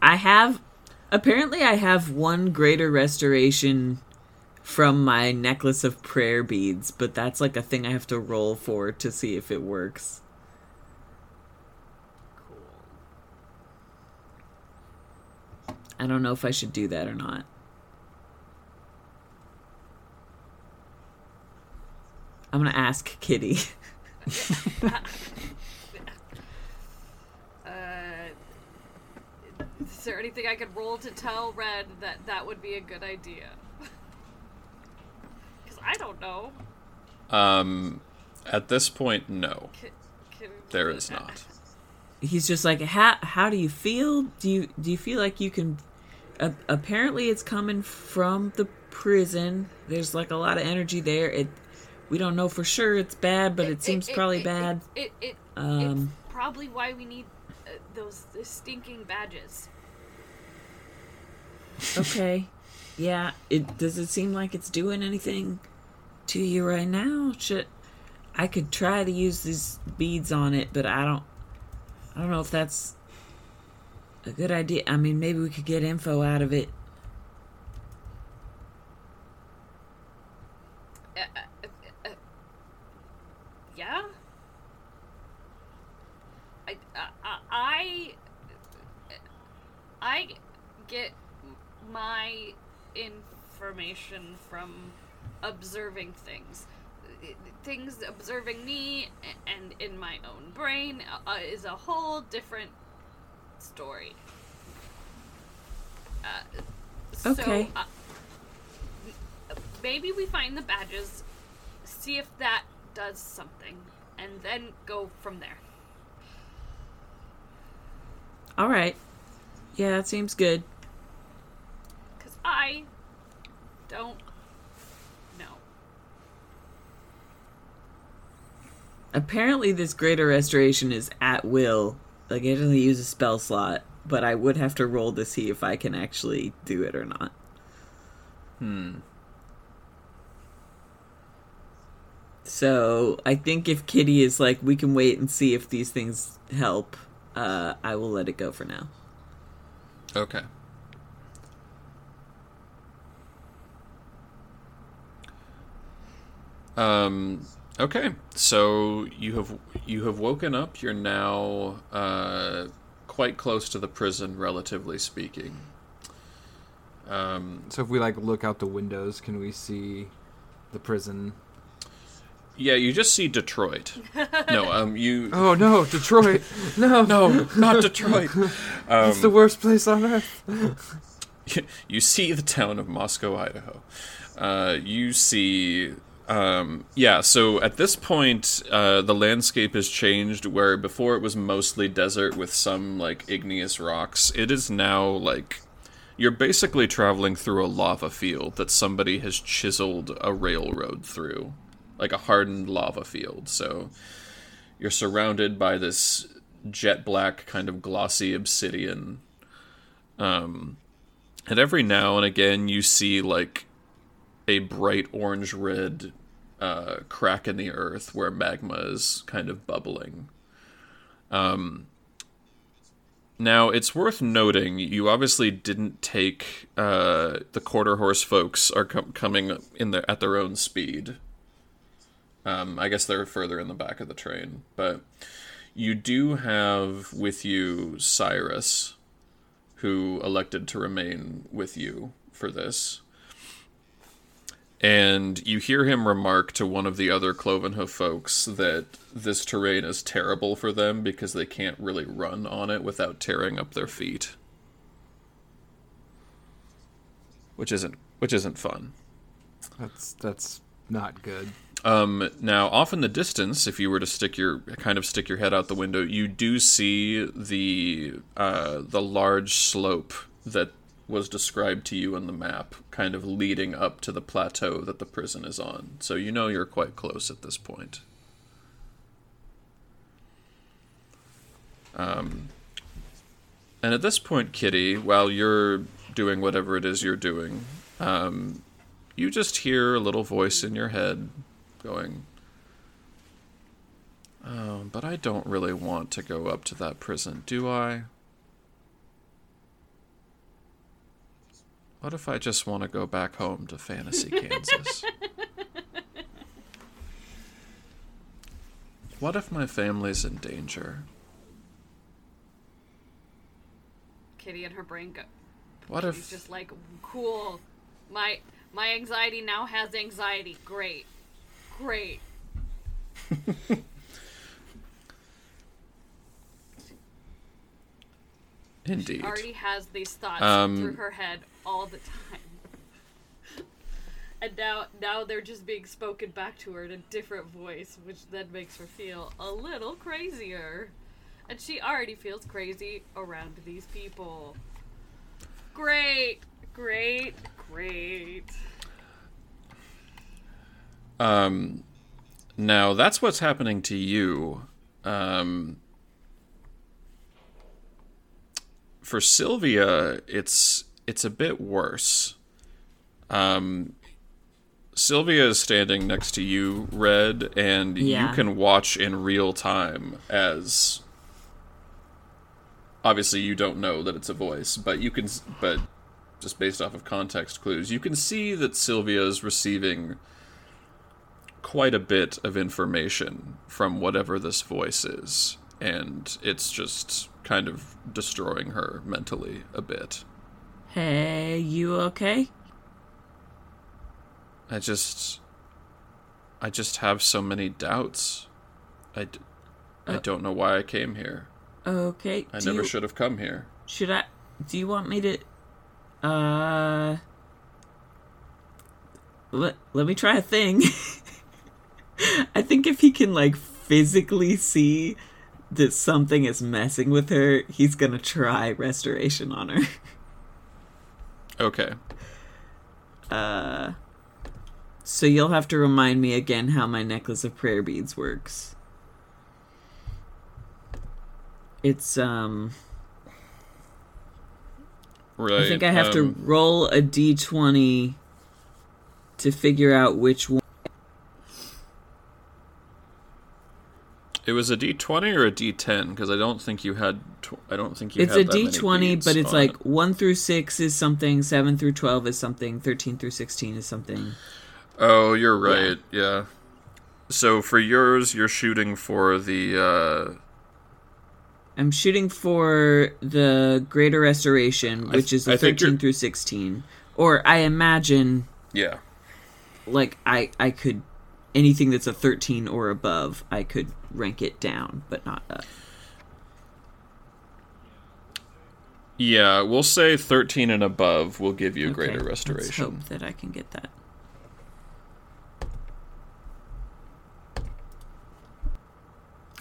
I have. Apparently, I have one greater restoration from my necklace of prayer beads, but that's like a thing I have to roll for to see if it works. Cool. I don't know if I should do that or not. I'm gonna ask Kitty. *laughs* Uh, is there anything I could roll to tell Red that that would be a good idea? Because I don't know. Um, at this point, no, Can, can, there is not. He's just like, how how do you feel? Do you do you feel like you can? Uh, apparently, it's coming from the prison. There's like a lot of energy there. It we don't know for sure it's bad, but it, seems probably it, bad. It, it, it, Um, it's probably why we need uh, those, those stinking badges. okay, yeah. It does it seem like it's doing anything to you right now? Should I could try to use these beads on it, but I don't. I don't know if that's a good idea. I mean, maybe we could get info out of it. Uh, uh, uh, yeah. I, I, I get my information from observing things. Things observing me and in my own brain uh, is a whole different story. Uh, Okay. So, uh, maybe we find the badges, see if that does something, and then go from there. All right. Yeah, that seems good. Because I don't know. Apparently, this greater restoration is at will. Like, it doesn't use a spell slot, but I would have to roll to see if I can actually do it or not. Hmm. So, I think if Kitty is like, we can wait and see if these things help, uh, I will let it go for now. Okay. Um. Okay. So you have you have woken up. You're now uh, quite close to the prison, relatively speaking. Um. So if we like look out the windows, can we see the prison? Yeah. You just see Detroit. no. *laughs* Um. You. Oh no, Detroit! *laughs* No, No, not Detroit. *laughs* it's the worst place on earth. you see the town of Moscow, Idaho. uh, you see. Um, yeah, so at this point, uh, the landscape has changed. Where before it was mostly desert with some like igneous rocks, it is now like you're basically traveling through a lava field that somebody has chiseled a railroad through, like a hardened lava field. So you're surrounded by this jet black kind of glossy obsidian. Um, and every now and again you see like a bright orange red uh, crack in the earth where magma is kind of bubbling. Um, now it's worth noting you obviously didn't take uh, the quarter horse folks are com- coming in their at their own speed. Um, I guess they're further in the back of the train, but you do have with you Cyrus, who elected to remain with you for this. And you hear him remark to one of the other Clovenhoof folks that this terrain is terrible for them because they can't really run on it without tearing up their feet. Which isn't which isn't fun. That's that's not good. Um, now, off in the distance, if you were to stick your kind of stick your head out the window, you do see the uh, the large slope that was described to you on the map, kind of leading up to the plateau that the prison is on. So you know you're quite close at this point. Um, and at this point, Kitty, while you're doing whatever it is you're doing, um, you just hear a little voice in your head going, Oh, but I don't really want to go up to that prison, do I? What if I just want to go back home to Fantasy, Kansas? *laughs* what if my family's in danger? Kitty and her brain go. What She's if just like, cool. My my anxiety now has anxiety. Great, great. *laughs* indeed? Already has these thoughts Um, through her head all the time. And now, now they're just being spoken back to her in a different voice, which then makes her feel a little crazier. And she already feels crazy around these people. Great, great, great. Um, now that's what's happening to you. Um, for Sylvia, it's it's a bit worse. Um, Sylvia is standing next to you, Red, and Yeah. you can watch in real time as. Obviously, you don't know that it's a voice, but you can. But just based off of context clues, you can see that Sylvia is receiving quite a bit of information from whatever this voice is, and it's just kind of destroying her mentally a bit. Hey, you okay? I just. I just have so many doubts. I, d- I Uh, don't know why I came here. Okay. I do never you- should have come here. Should I? Do you want me to? Uh. Let Let me try a thing. *laughs* I think if he can like physically see that something is messing with her, he's gonna try restoration on her. *laughs* Okay. Uh. So you'll have to remind me again how my necklace of prayer beads works. It's um. Right. I think I have to um, roll a d20 to figure out which one. It was a D twenty or a D ten because I don't think you had. Tw- I don't think you. It's a many d20, but it's on like it. 1 through 6 is something, 7 through 12 is something, 13 through 16 is something. Oh, you're right. Yeah. So for yours, you're shooting for the. uh I'm shooting for the Greater Restoration, which th- is the I 13 through 16. Or I imagine, Yeah. like, I, I could anything that's a 13 or above, I could rank it down, but not up. Yeah, we'll say 13 and above will give you okay, greater restoration. hope that I can get that.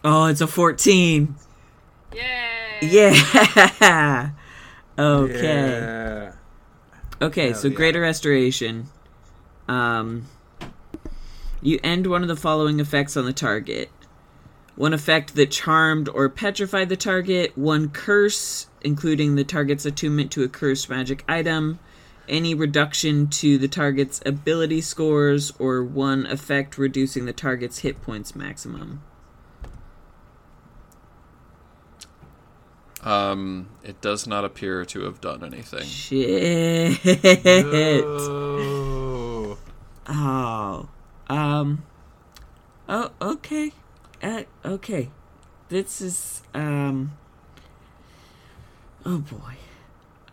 Oh, it's a 14. Yay! Yeah. *laughs* okay. Yeah. Okay, Hell so yeah. greater restoration. Um you end one of the following effects on the target. One effect that charmed or petrified the target, one curse including the target's attunement to a cursed magic item, any reduction to the target's ability scores or one effect reducing the target's hit points maximum. Um, it does not appear to have done anything. Shit. *laughs* Oh. Oh. Um. Oh, okay. Uh, okay. This is, um. Oh boy.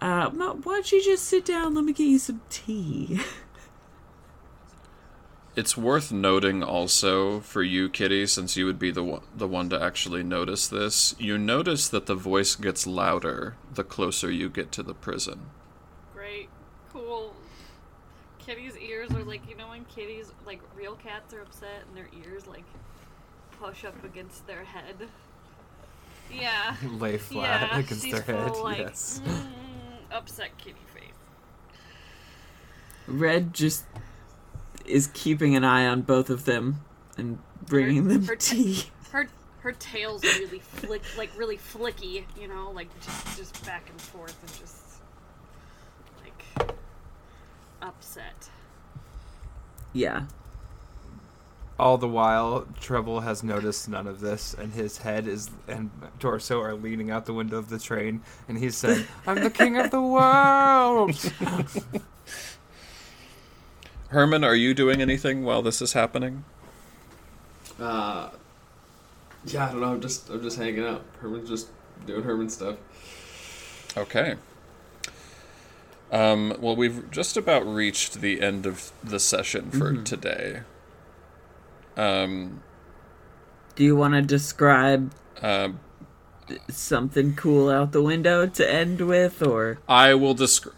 Uh, why don't you just sit down? Let me get you some tea. *laughs* It's worth noting also for you, Kitty, since you would be the one, the one to actually notice this. You notice that the voice gets louder the closer you get to the prison. Great. Cool. Kitty's ears are like, you know when kitties, like real cats are upset and their ears like push up against their head? Yeah. *laughs* Lay flat yeah, against she's their head. full, like, yes. mm, upset kitty face. Red just is keeping an eye on both of them and bringing Her- them her tea. *laughs* Her her tail's really flick, like really flicky, you know, like just just back and forth and just like upset. Yeah. All the while, Treble has noticed none of this, and his head is and torso are leaning out the window of the train, and he's saying, *laughs* "I'm the king of the world." *laughs* Herman, are you doing anything while this is happening? Uh, yeah, I don't know. I'm just I'm just hanging out. Herman's just doing Herman stuff. Okay. Um, well, we've just about reached the end of the session for today. Um, Do you want to describe uh, something cool out the window to end with, or I will descri-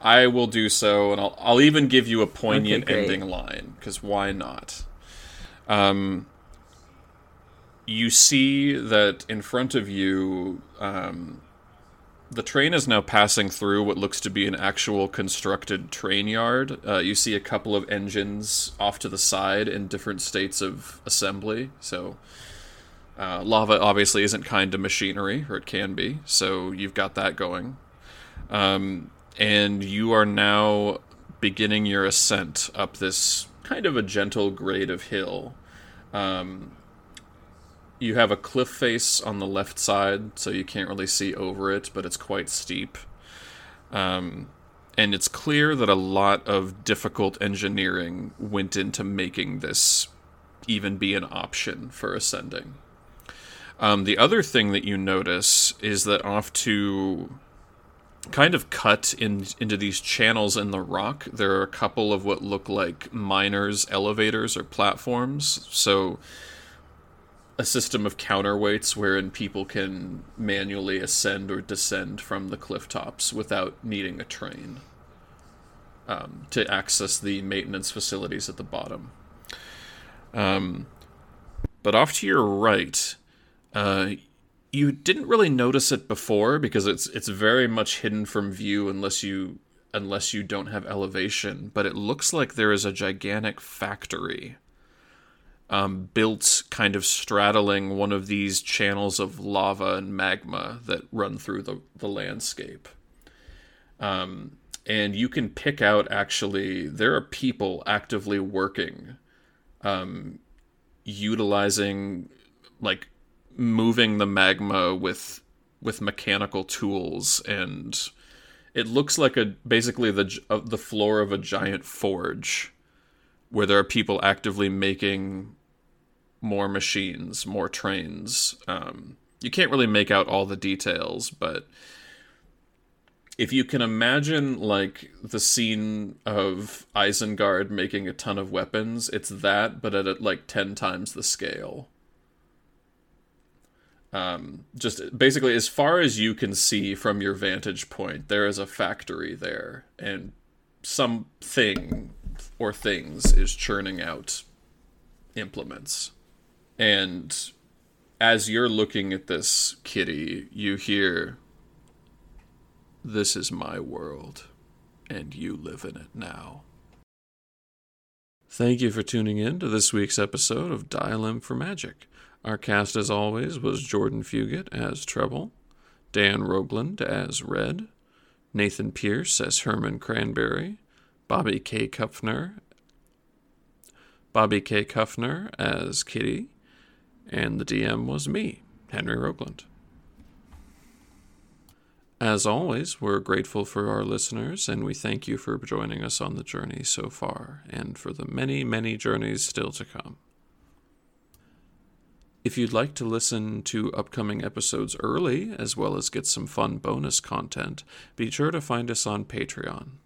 I will do so, and I'll I'll even give you a poignant Okay, ending line because why not? Um, you see that in front of you, um, the train is now passing through what looks to be an actual constructed train yard. Uh, you see a couple of engines off to the side in different states of assembly. So, uh, lava obviously isn't kind to machinery, or it can be. So you've got that going. Um, and you are now beginning your ascent up this kind of a gentle grade of hill. Um, you have a cliff face on the left side, so you can't really see over it, but it's quite steep. Um, and it's clear that a lot of difficult engineering went into making this even be an option for ascending. Um, the other thing that you notice is that off to kind of cut in into these channels in the rock, there are a couple of what look like miners' elevators or platforms. So a system of counterweights wherein people can manually ascend or descend from the cliff tops without needing a train um, to access the maintenance facilities at the bottom. Um, but off to your right, uh, you didn't really notice it before because it's it's very much hidden from view unless you unless you don't have elevation. But it looks like there is a gigantic factory um, built kind of straddling one of these channels of lava and magma that run through the, the landscape. Um, and you can pick out actually, there are people actively working, um, utilizing, like, moving the magma with with mechanical tools and it looks like a basically the uh, the floor of a giant forge where there are people actively making more machines, more trains. Um, you can't really make out all the details, but if you can imagine like the scene of Isengard making a ton of weapons, it's that, but at like ten times the scale. Um, just basically, as far as you can see from your vantage point, there is a factory there, and something or things is churning out implements. And as you're looking at this kitty, you hear, This is my world, and you live in it now. Thank you for tuning in to this week's episode of Dial M for Magic. Our cast, as always, was Jordan Fugitt as Treble, Dan Rogland as Red, Nathan Pearce as Herman Cranberry, Bobbi K. Kupfner, Bobbi K. Kuffner as Kitty, and the DM was me, Henry Rogland. As always, we're grateful for our listeners, and we thank you for joining us on the journey so far, and for the many, many journeys still to come. If you'd like to listen to upcoming episodes early, as well as get some fun bonus content, be sure to find us on Patreon.